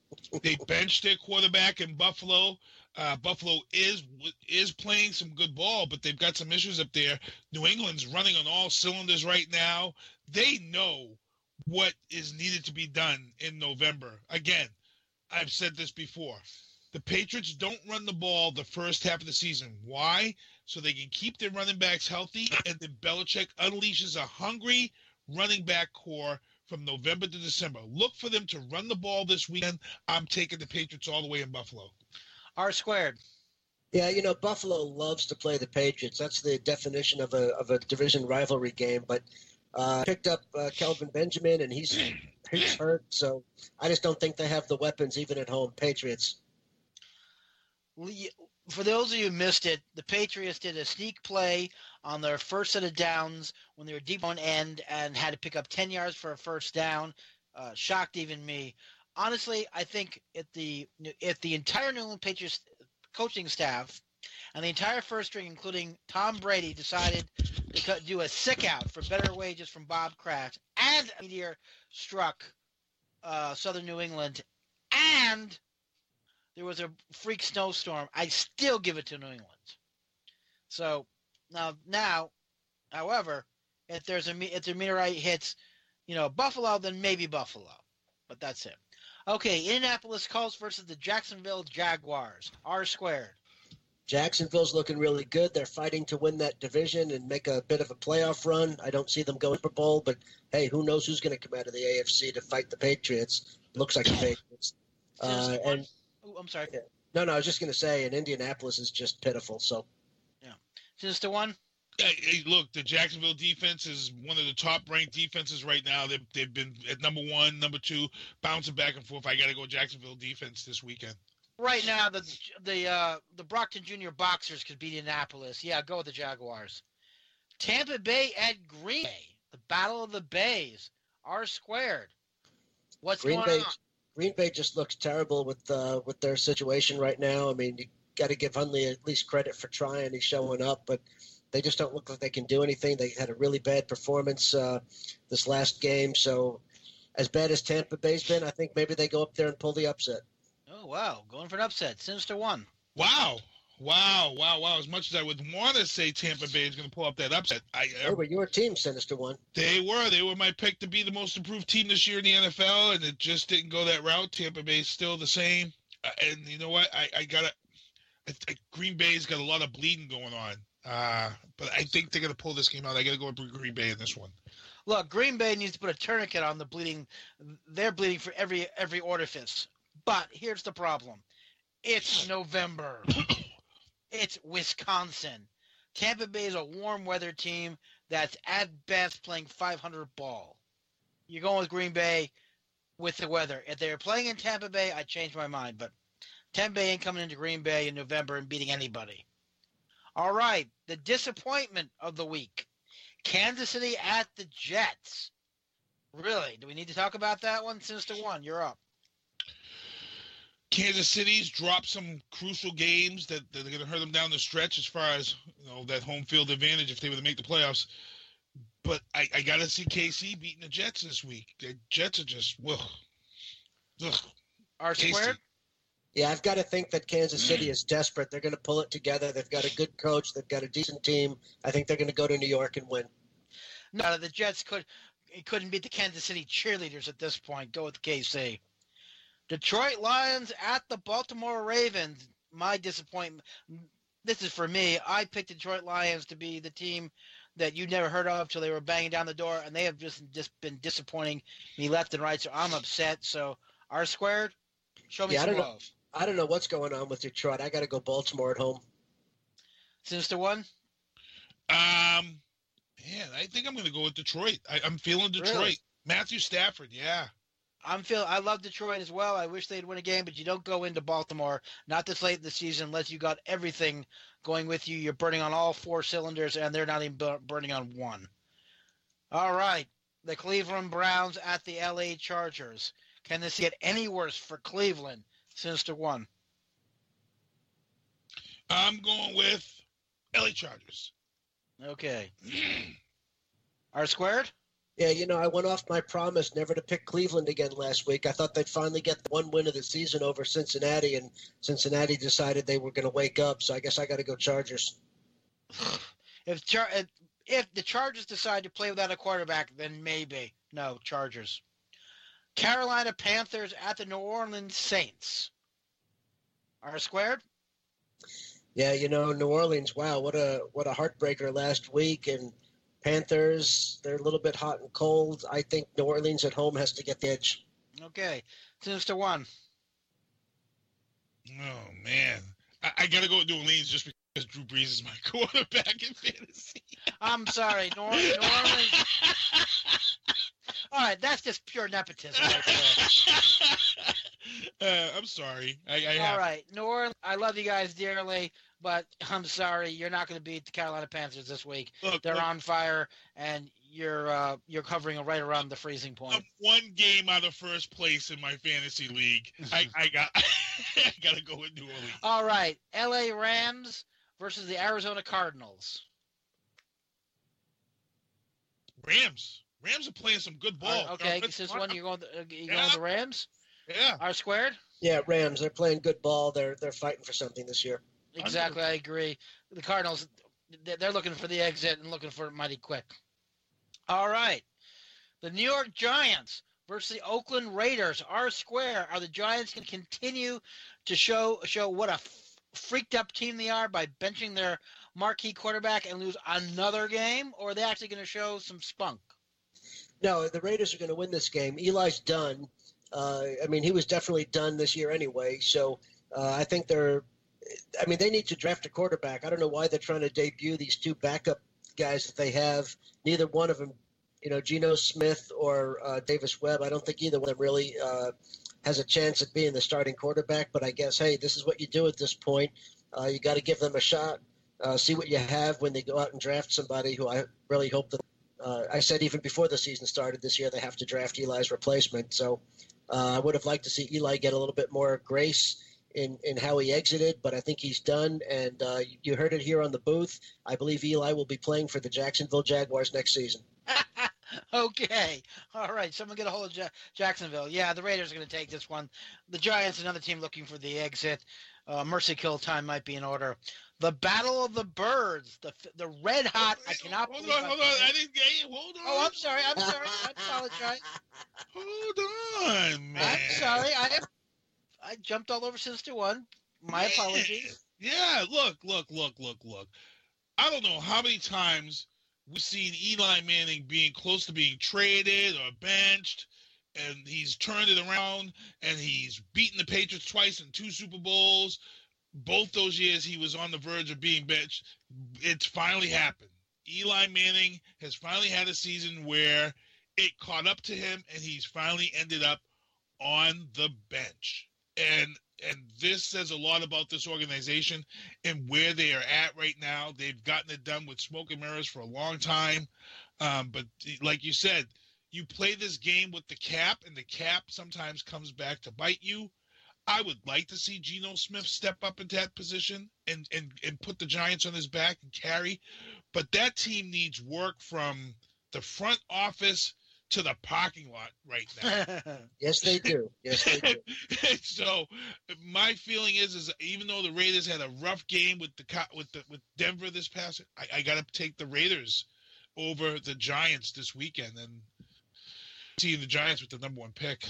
They benched their quarterback in Buffalo. Uh, Buffalo is is playing some good ball, but they've got some issues up there. New England's running on all cylinders right now. They know what is needed to be done in November. Again, I've said this before. The Patriots don't run the ball the first half of the season. Why? So they can keep their running backs healthy, and then Belichick unleashes a hungry running back core from November to December. Look for them to run the ball this weekend. I'm taking the Patriots all the way in Buffalo. R squared. Yeah, you know Buffalo loves to play the Patriots. That's the definition of a of a division rivalry game. But uh, picked up uh, Kelvin Benjamin, and he's he's hurt. So I just don't think they have the weapons even at home. Patriots. For those of you who missed it, the Patriots did a sneak play on their first set of downs when they were deep on end and had to pick up 10 yards for a first down. Uh, shocked even me. Honestly, I think if the if the entire New England Patriots coaching staff and the entire first string, including Tom Brady, decided to do a sick out for better wages from Bob Kraft, and a meteor struck uh, southern New England, and there was a freak snowstorm, I still give it to New England. So now, now, however, if there's a if the meteorite hits, you know, Buffalo, then maybe Buffalo, but that's it. Okay, Indianapolis Colts versus the Jacksonville Jaguars. R squared. Jacksonville's looking really good. They're fighting to win that division and make a bit of a playoff run. I don't see them going Super Bowl, but hey, who knows who's going to come out of the AFC to fight the Patriots? Looks like the Patriots. Uh, and Oh, I'm sorry. no, no, I was just going to say, and Indianapolis is just pitiful. So yeah, Just the one. Hey, hey, look, the Jacksonville defense is one of the top ranked defenses right now. They've, they've been at number one, number two, bouncing back and forth. I got to go Jacksonville defense this weekend. Right now, the the uh, the Brockton Junior Boxers could beat Indianapolis. Yeah, go with the Jaguars. Tampa Bay at Green Bay. The Battle of the Bays. R squared. What's Green going Bay, on? Green Bay just looks terrible with uh, with their situation right now. I mean, you got to give Hundley at least credit for trying. He's showing up, but they just don't look like they can do anything. They had a really bad performance uh, this last game. So, as bad as Tampa Bay's been, I think maybe they go up there and pull the upset. Oh wow, going for an upset. Sinister one. Wow. Wow, wow, wow. As much as I would want to say Tampa Bay is going to pull up that upset, I, They were your team, Sinister One. They were. They were my pick to be the most improved team this year in the NFL, and it just didn't go that route. Tampa Bay's still the same. Uh, and you know what? I, I got to. Green Bay's got a lot of bleeding going on. Uh, but I think they're going to pull this game out. I got to go with Green Bay in this one. Look, Green Bay needs to put a tourniquet on the bleeding. They're bleeding for every every orifice. But here's the problem: it's November. it's Wisconsin. Tampa Bay is a warm weather team that's at best playing 500 ball. You're going with Green Bay with the weather. If they were playing in Tampa Bay, I'd change my mind. But Tampa Bay ain't coming into Green Bay in November and beating anybody. All right, the disappointment of the week. Kansas City at the Jets. Really? Do we need to talk about that one? Sinister One, you're up. Kansas City's dropped some crucial games that, that are going to hurt them down the stretch as far as you know that home field advantage if they were to make the playoffs. But I, I got to see KC beating the Jets this week. The Jets are just ugh, ugh. R squared. Yeah, I've got to think that Kansas City is desperate. They're going to pull it together. They've got a good coach. They've got a decent team. I think they're going to go to New York and win. No, the Jets could it couldn't beat the Kansas City cheerleaders at this point. Go with KC. Detroit Lions at the Baltimore Ravens. My disappointment. This is for me. I picked Detroit Lions to be the team that you never heard of till they were banging down the door, and they have just just been disappointing me left and right. So I'm upset. So R squared, show me Yeah, I some don't know. I don't know what's going on with Detroit. I got to go Baltimore at home. Sinister one. Um, man, I think I'm going to go with Detroit. I, I'm feeling Detroit. Really? Matthew Stafford, yeah. I'm feel I love Detroit as well. I wish they'd win a game, but you don't go into Baltimore not this late in the season unless you got everything going with you. You're burning on all four cylinders, and they're not even burning on one. All right, the Cleveland Browns at the LA Chargers. Can this get any worse for Cleveland? since Sinister one. I'm going with LA Chargers. Okay. R squared. Yeah, you know, I went off my promise never to pick Cleveland again last week. I thought they'd finally get the one win of the season over Cincinnati, and Cincinnati decided they were going to wake up. So I guess I got to go Chargers. If, Char- if if the Chargers decide to play without a quarterback, then maybe no Chargers. Carolina Panthers at the New Orleans Saints. R squared. Yeah, you know, New Orleans. Wow, what a what a heartbreaker last week, and Panthers. They're a little bit hot and cold. I think New Orleans at home has to get the edge. Okay, Sinister one. Oh man, I, I got to go with New Orleans just because Drew Brees is my quarterback in fantasy. I'm sorry, New, New Orleans. All right, that's just pure nepotism. Right uh, I'm sorry. I, I All have. right, New Orleans. I love you guys dearly, but I'm sorry, you're not going to beat the Carolina Panthers this week. Look, They're look, on fire, and you're uh, you're covering right around the freezing point. I'm one game out of first place in my fantasy league. I, I got I got to go with New Orleans. All right, L.A. Rams versus the Arizona Cardinals. Rams. Rams are playing some good ball. Uh, okay, this I'm- one you're going. The, uh, you going Yeah. the Rams? Yeah. R squared. Yeah, Rams. They're playing good ball. They're they're fighting for something this year. Exactly, I agree. The Cardinals, they're looking for the exit and looking for it mighty quick. All right, the New York Giants versus the Oakland Raiders. R square. Are the Giants going to continue to show show what a f- freaked up team they are by benching their marquee quarterback and lose another game, or are they actually going to show some spunk? No, the Raiders are going to win this game. Eli's done. Uh, I mean, he was definitely done this year anyway. So uh, I think they're. I mean, they need to draft a quarterback. I don't know why they're trying to debut these two backup guys that they have. Neither one of them, you know, Geno Smith or uh, Davis Webb. I don't think either one of them really uh, has a chance at being the starting quarterback. But I guess, hey, this is what you do at this point. Uh, you got to give them a shot. Uh, see what you have when they go out and draft somebody who I really hope that. Uh, I said even before the season started this year, they have to draft Eli's replacement. So uh, I would have liked to see Eli get a little bit more grace in, in how he exited, but I think he's done. And uh, you heard it here on the booth. I believe Eli will be playing for the Jacksonville Jaguars next season. okay. All right. Someone get a hold of ja- Jacksonville. Yeah, the Raiders are going to take this one. The Giants, another team looking for the exit. Uh, mercy kill time might be in order. The Battle of the Birds, the the red hot. I cannot. Hold believe on, I'm hold on. I didn't get you. Hold on. Oh, I'm sorry. I'm sorry. I apologize. Hold on, man. I'm sorry. I am. I jumped all over Sinister One. My Man. apologies. Yeah, look, look, look, look, look. I don't know how many times we've seen Eli Manning being close to being traded or benched, and he's turned it around and he's beaten the Patriots twice in two Super Bowls. Both those years he was on the verge of being benched. It's finally happened. Eli Manning has finally had a season where it caught up to him and he's finally ended up on the bench. And and this says a lot about this organization and where they are at right now. They've gotten it done with smoke and mirrors for a long time. Um, but like you said, you play this game with the cap, and the cap sometimes comes back to bite you. I would like to see Geno Smith step up into that position and, and, and put the Giants on his back and carry. But that team needs work from the front office to the parking lot right now. Yes, they do. Yes, they do. so my feeling is, is even though the Raiders had a rough game with the with the with Denver this past, I, I got to take the Raiders over the Giants this weekend and seeing the Giants with the number one pick.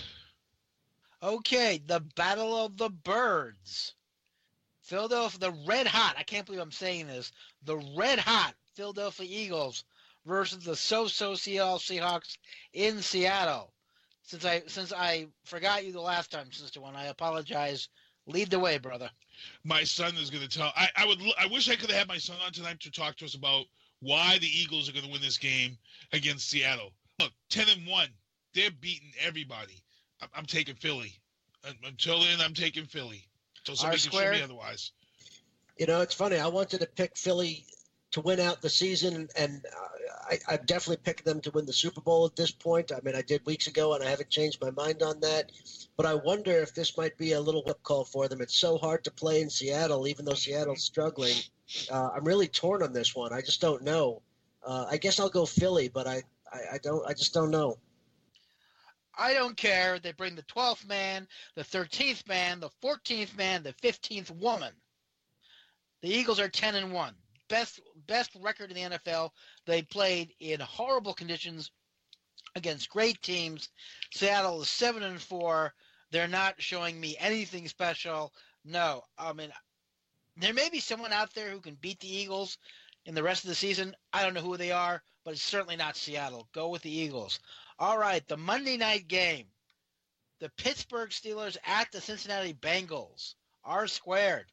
Okay, the Battle of the Birds. Philadelphia, the red hot. I can't believe I'm saying this. The red hot Philadelphia Eagles versus the so-so Seattle Seahawks in Seattle. Since I since I forgot you the last time, Sister One, I apologize. Lead the way, brother. My son is going to tell. I, I would. I wish I could have had my son on tonight to talk to us about why the Eagles are going to win this game against Seattle. Look, ten and one. They're beating everybody. I'm, I'm taking Philly. Un- Until then, I'm taking Philly. Until somebody can show me otherwise. You know, it's funny. I wanted to pick Philly to win out the season, and uh, I, I've definitely picked them to win the Super Bowl at this point. I mean, I did weeks ago, and I haven't changed my mind on that. But I wonder if this might be a little whip call for them. It's so hard to play in Seattle, even though Seattle's struggling. Uh, I'm really torn on this one. I just don't know. Uh, I guess I'll go Philly, but I, I, I don't. I just don't know. I don't care. They bring the 12th man, the 13th man, the 14th man, the 15th woman. The Eagles are 10 and 1. Best best record in the NFL. They played in horrible conditions against great teams. Seattle is 7 and 4. They're not showing me anything special. No. I mean there may be someone out there who can beat the Eagles in the rest of the season. I don't know who they are, but it's certainly not Seattle. Go with the Eagles. All right, the Monday night game. The Pittsburgh Steelers at the Cincinnati Bengals. R squared.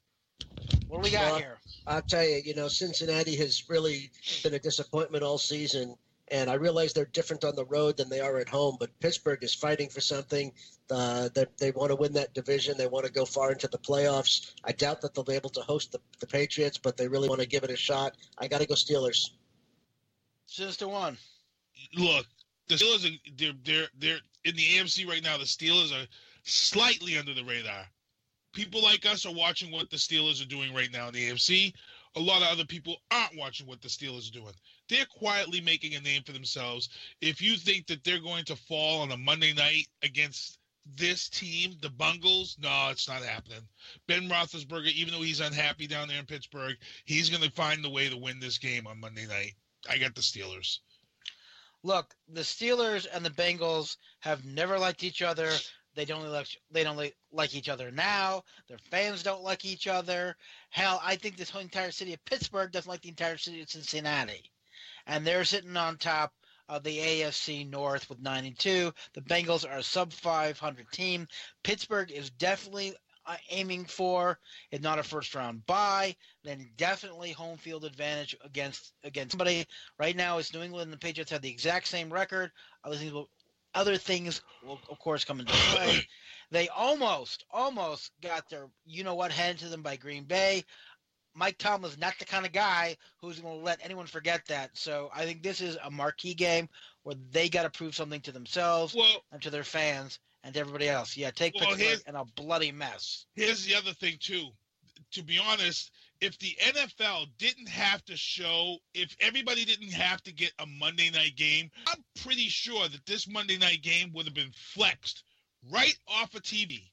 What do we got Well, here? I'll tell you, you know, Cincinnati has really been a disappointment all season. And I realize they're different on the road than they are at home, but Pittsburgh is fighting for something. Uh, that they want to win that division. They want to go far into the playoffs. I doubt that they'll be able to host the, the Patriots, but they really want to give it a shot. I got to go Steelers. Sister one. Look, the Steelers are they're they're they're in the AFC right now. The Steelers are slightly under the radar. People like us are watching what the Steelers are doing right now in the AFC. A lot of other people aren't watching what the Steelers are doing. They're quietly making a name for themselves. If you think that they're going to fall on a Monday night against this team, the Bungles, no, it's not happening. Ben Roethlisberger, even though he's unhappy down there in Pittsburgh, he's going to find the way to win this game on Monday night. I got the Steelers. Look, the Steelers and the Bengals have never liked each other. They don't like they don't like, each other now. Their fans don't like each other. Hell, I think this whole entire city of Pittsburgh doesn't like the entire city of Cincinnati, and they're sitting on top of the AFC North with nine and two. The Bengals are a sub 500 team. Pittsburgh is definitely uh, aiming for, if not a first round bye, then definitely home field advantage against against somebody. Right now, it's New England and the Patriots have the exact same record. Other things other things will of course come into play. they almost, almost got their you know what handed to them by Green Bay. Mike Tomlin's not the kind of guy who's going to let anyone forget that. So I think this is a marquee game where they got to prove something to themselves well, and to their fans and to everybody else. Yeah, take well, Pittsburgh in a bloody mess. Here's the other thing too. To be honest, if the NFL didn't have to show, if everybody didn't have to get a Monday night game, I'm pretty sure that this Monday night game would have been flexed right off of TV.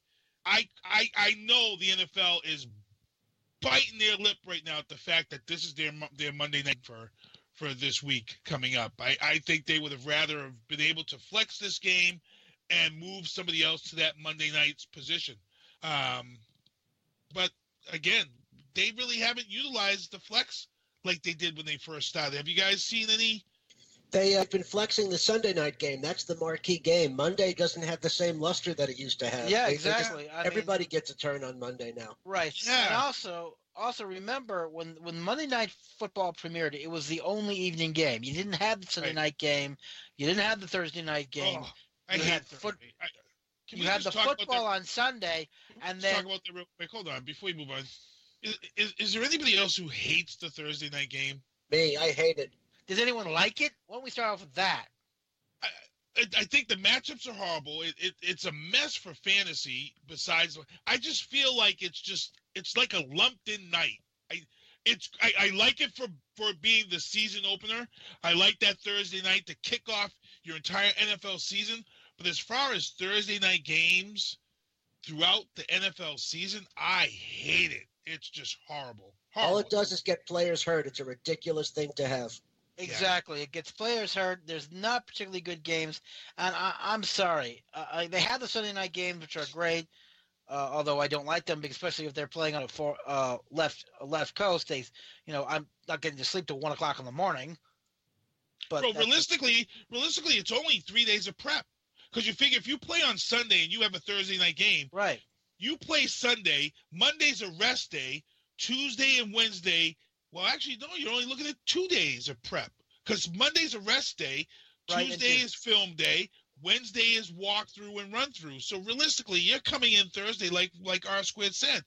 I I I know the NFL is biting their lip right now at the fact that this is their their Monday night for for this week coming up. I, I think they would have rather have been able to flex this game and move somebody else to that Monday night's position. Um, but again, they really haven't utilized the flex like they did when they first started. Have you guys seen any? They have been flexing the Sunday night game. That's the marquee game. Monday doesn't have the same luster that it used to have. Yeah, They- they exactly. just- I mean- everybody gets a turn on Monday now. Right. Yeah. And also, also remember when when Monday Night Football premiered, it was the only evening game. You didn't have the Sunday Right. night game. You didn't have the Thursday night oh, game. Oh, I You hate had Thursday. foot- I, you had the football on Sunday, and then talk about that real quick. Hold on, before we move on. Is, is, is there anybody else who hates the Thursday night game? Me, I hate it. does anyone like it? Why don't we start off with that? I, I think the matchups are horrible. It, it, it's a mess for fantasy. Besides, I just feel like it's just it's like a lumped in night. I it's I, I like it for for being the season opener. I like that Thursday night to kick off your entire NFL season. But as far as Thursday night games throughout the NFL season, I hate it. It's just horrible. horrible. All it does is get players hurt. It's a ridiculous thing to have. Exactly. It gets players hurt. There's not particularly good games, and I, I'm sorry. Uh, they have the Sunday night games, which are great. Uh, although I don't like them, especially if they're playing on a for, uh, left left coast. They, you know, I'm not getting to sleep till one o'clock in the morning. But Bro, that's- realistically, realistically, it's only three days of prep. Because you figure if you play on Sunday and you have a Thursday night game, right? You play Sunday. Monday's a rest day. Tuesday and Wednesday. Well, actually, no. You're only looking at two days of prep. Because Monday's a rest day. Right, Tuesday is film day. Wednesday is walkthrough and run through. So realistically, you're coming in Thursday, like like R squared said.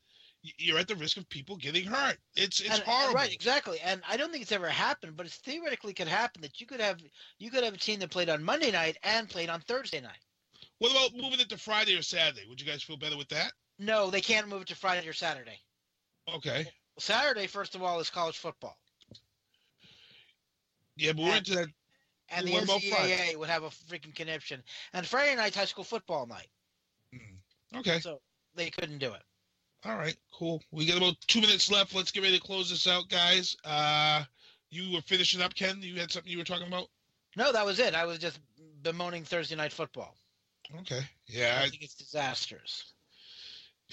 You're at the risk of people getting hurt. It's it's And- horrible. Right, exactly. And I don't think it's ever happened, but it theoretically could happen that you could have you could have a team that played on Monday night and played on Thursday night. What about moving it to Friday or Saturday? Would you guys feel better with that? No, they can't move it to Friday or Saturday. Okay. Saturday, first of all, is college football, Yeah, but we're into that. and the? NCAA would have a freaking conniption. And Friday night's high school football night, Okay. so they couldn't do it. All right, cool. We got about two minutes left. Let's get ready to close this out, guys. Uh, you were finishing up, Ken. You had something you were talking about. No, that was it. I was just bemoaning Thursday night football. Okay. Yeah, I I, think it's disastrous.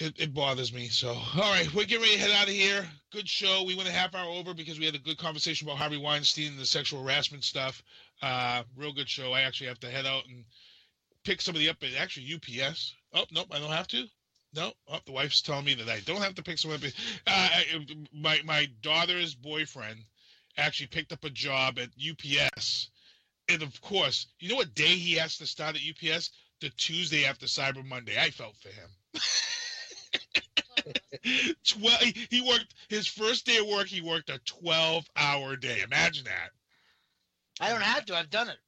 It, it bothers me. So, all right, we're getting ready to head out of here. Good show. We went a half hour over because we had a good conversation about Harvey Weinstein and the sexual harassment stuff. Uh, real good show. I actually have to head out and pick somebody up at actually UPS. Oh, nope, I don't have to. No, oh, the wife's telling me that I don't have to pick someone up. Uh, my my daughter's boyfriend actually picked up a job at UPS, and of course, you know what day he has to start at UPS? The Tuesday after Cyber Monday. I felt for him. Twelve. He he worked his first day of work. He worked a twelve-hour day. Imagine that. I don't have to. I've done it.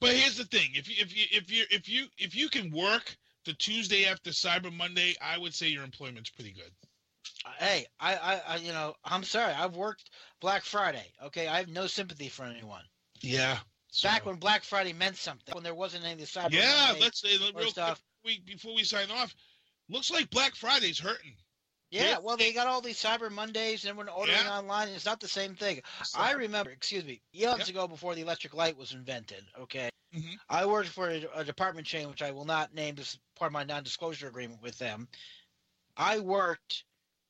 But here's the thing: if you if you if you if you if you can work the Tuesday after Cyber Monday, I would say your employment's pretty good. Uh, hey, I, I, I, you know, I'm sorry. I've worked Black Friday. Okay, I have no sympathy for anyone. Yeah. Back when Black Friday meant something, when there wasn't any cyber Yeah, Monday let's say real stuff. we before we sign off, looks like Black Friday's hurting. Yeah, Yeah. well, they got all these Cyber Mondays, and everyone ordering Yeah. online. And it's not the same thing. I remember, excuse me, years ago before the electric light was invented. Okay, Mhm. I worked for a, a department chain, which I will not name. This is part of my non-disclosure agreement with them. I worked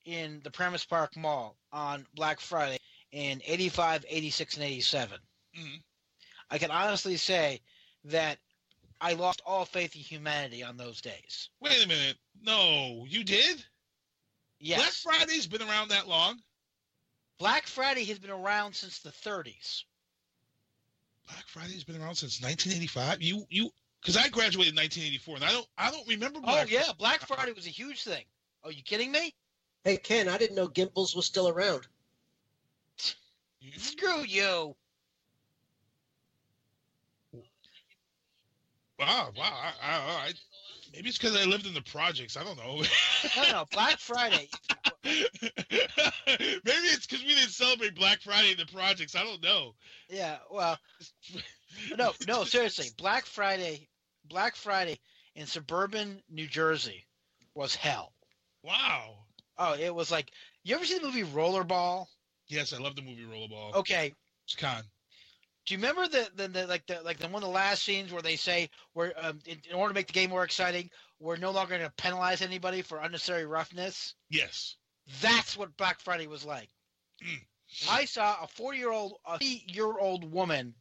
in the Paramus Park Mall on Black Friday in 85, 86, and 87. Mhm. I can honestly say that I lost all faith in humanity on those days. Wait a minute. No, you did? Yes. Black Friday's been around that long? Black Friday has been around since the 30s. Black Friday's been around since 1985. You you because I graduated in 1984, and I don't I don't remember. Oh, Black oh yeah, Black uh-uh. Friday was a huge thing. Are you kidding me? Hey Ken, I didn't know Gimbels was still around. Screw you. Wow, wow. I, I, I, maybe it's because I lived in the projects. I don't know. No, no, Black Friday. maybe it's because we didn't celebrate Black Friday in the projects. I don't know. Yeah, well, no, no, seriously, Black Friday, Black Friday in suburban New Jersey was hell. Wow. Oh, it was like you ever see the movie Rollerball? Yes, I love the movie Rollerball. Okay, It's con. Do you remember the, the, the like the like the one of the last scenes where they say we're um, in, in order to make the game more exciting, we're no longer going to penalize anybody for unnecessary roughness. Yes. That's what Black Friday was like. I saw a 40 year old, a 40 year old woman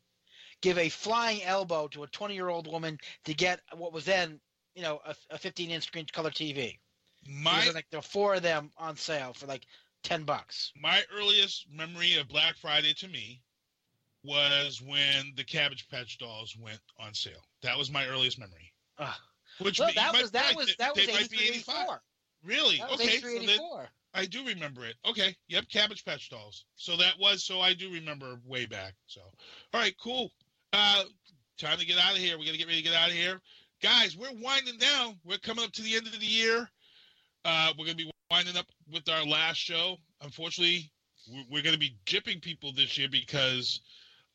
give a flying elbow to a 20 year old woman to get what was then, you know, a, a 15 inch screen color TV. My like there were four of them on sale for like 10 bucks. my earliest memory of Black Friday to me was when the Cabbage Patch Dolls went on sale. That was my earliest memory. Ugh. Which Well, that was that was that was might 83, 84. Really? That was okay. 83, so 84. I do remember it. Okay. Yep. Cabbage Patch Dolls. So that was so I do remember way back. So all right, cool. Uh, time to get out of here. We got to get ready to get out of here, guys. We're winding down. We're coming up to the end of the year. Uh, we're gonna be winding up with our last show. Unfortunately, we're, we're gonna be jipping people this year because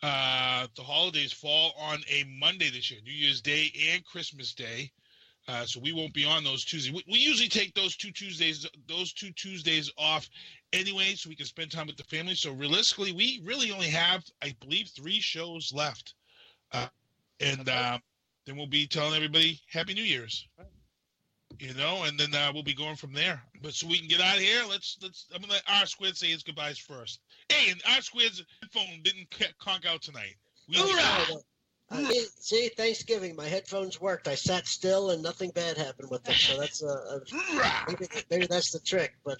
uh, the holidays fall on a Monday this year, New Year's Day and Christmas Day. Uh, so we won't be on those Tuesdays. We, we usually take those two Tuesdays, those two Tuesdays off anyway, so we can spend time with the family. So realistically, we really only have, I believe, three shows left, uh, and um, then we'll be telling everybody Happy New Year's. You know, and then uh, we'll be going from there. But so we can get out of here. Let's let's. I'm gonna let R Squared say his goodbyes first. Hey, and R Squared's phone didn't c- conk out tonight. We Uh, see- see, Thanksgiving, my headphones worked. I sat still and nothing bad happened with them. So that's uh, uh, maybe, maybe that's the trick. But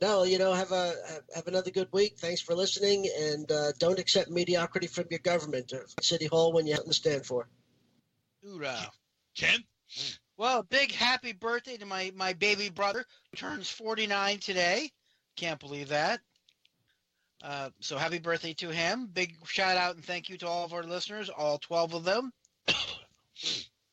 no, you know, have a have, have another good week. Thanks for listening, and uh, don't accept mediocrity from your government or City Hall when you have to stand for. Hoorah. Ken? Well, big happy birthday to my, my baby brother, who turns 49 today. Can't believe that. Uh, so happy birthday to him. Big shout out and thank you to all of our listeners, all 12 of them.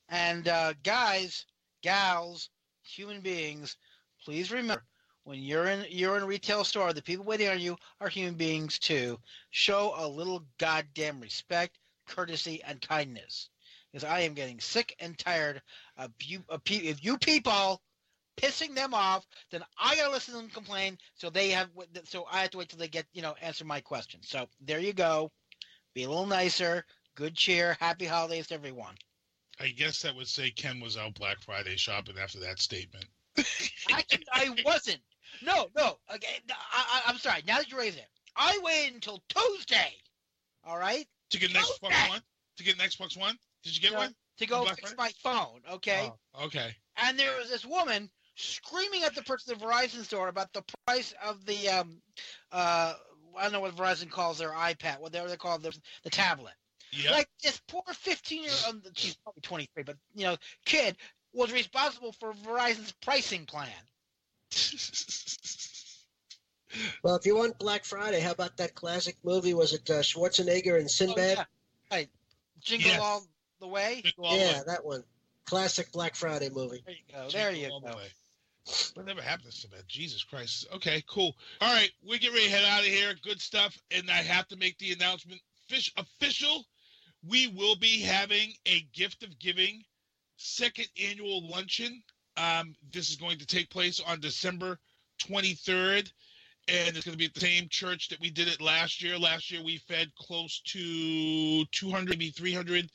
and uh, guys, gals, human beings, please remember when you're in you're in a retail store, the people waiting on you are human beings too. Show a little goddamn respect, courtesy, and kindness. Because I am getting sick and tired of you, of pe- if you people pissing them off, then I gotta listen to them complain. So they have, so I have to wait till they get, you know, answer my question. So there you go. Be a little nicer. Good cheer. Happy holidays to everyone. I guess that would say Ken was out Black Friday shopping after that statement. I, I wasn't. No, no. Okay, I, I, I'm sorry. Now that you raise it, I waited until Tuesday. All right. To get an Xbox One? To get an Xbox One? Did you get to, one? To go Black fix my phone. Okay. Oh, okay. and there was this woman screaming at the person at the Verizon store about the price of the um uh I don't know what Verizon calls their iPad, whatever they call the the tablet. Yeah. Like this poor fifteen year old, she's probably twenty three, but you know, kid was responsible for Verizon's pricing plan. Well, if you want Black Friday, how about that classic movie? Was it uh, Schwarzenegger and Sinbad? Oh, yeah. Right. Jingle Yes. all the way. yeah, that one. Classic Black Friday movie. There you go. There you all the go. way. Whatever happened to that? Jesus Christ. Okay, cool. All right, we get ready to head out of here. Good stuff. And I have to make the announcement fish official. We will be having a gift of giving second annual luncheon. Um, this is going to take place on December 23rd, and it's going to be at the same church that we did it last year. Last year, we fed close to 200, maybe 300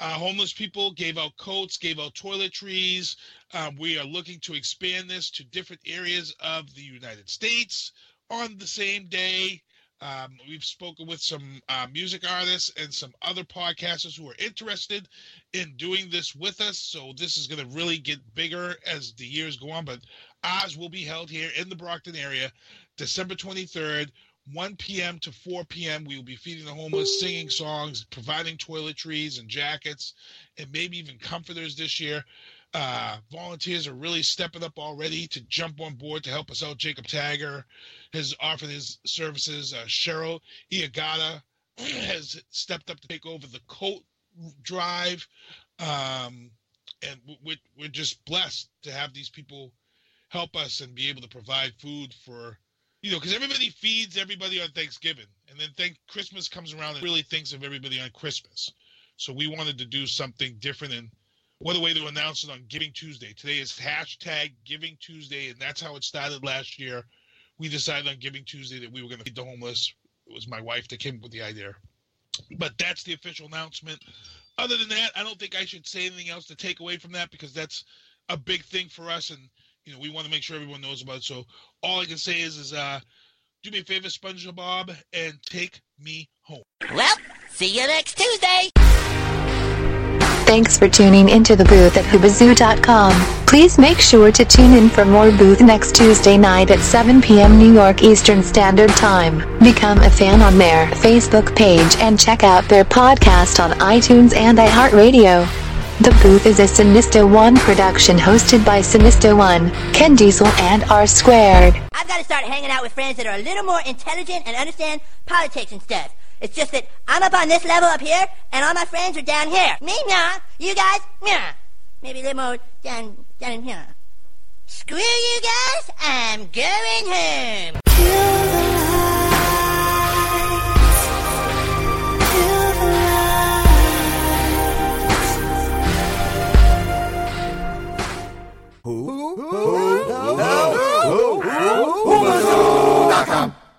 uh, homeless people, gave out coats, gave out toiletries. Um, we are looking to expand this to different areas of the United States on the same day. Um, we've spoken with some uh, music artists and some other podcasters who are interested in doing this with us. So this is going to really get bigger as the years go on. But ours will be held here in the Brockton area, December 23rd. 1 p.m. to 4 p.m. We will be feeding the homeless, singing songs, providing toiletries and jackets, and maybe even comforters this year. Uh, volunteers are really stepping up already to jump on board to help us out. Jacob Tagger has offered his services. Uh, Cheryl Iagata has stepped up to take over the coat drive. Um, and we're, we're just blessed to have these people help us and be able to provide food for you know, because everybody feeds everybody on Thanksgiving, and then think Christmas comes around and really thinks of everybody on Christmas. So we wanted to do something different, and what a way to announce it on Giving Tuesday. Today is hashtag Giving Tuesday, and that's how it started last year. We decided on Giving Tuesday that we were going to feed the homeless. It was my wife that came up with the idea. But that's the official announcement. Other than that, I don't think I should say anything else to take away from that because that's a big thing for us, and you know we want to make sure everyone knows about it. So all I can say is, is uh, do me a favor, SpongeBob, and take me home. Well, see you next Tuesday. Thanks for tuning into the booth at Hoobazoo.com. Please make sure to tune in for more booth next Tuesday night at 7 p.m. New York Eastern Standard Time. Become a fan on their Facebook page and check out their podcast on iTunes and iHeartRadio. The Booth is a Sinista One production hosted by Sinista One, Ken Diesel, and R Squared. I've got to start hanging out with friends that are a little more intelligent and understand politics and stuff. It's just that I'm up on this level up here, and all my friends are down here. Me, nah. You guys, nah. Maybe a little more down, down in here. Screw you guys, I'm going home. HumaZoo.com.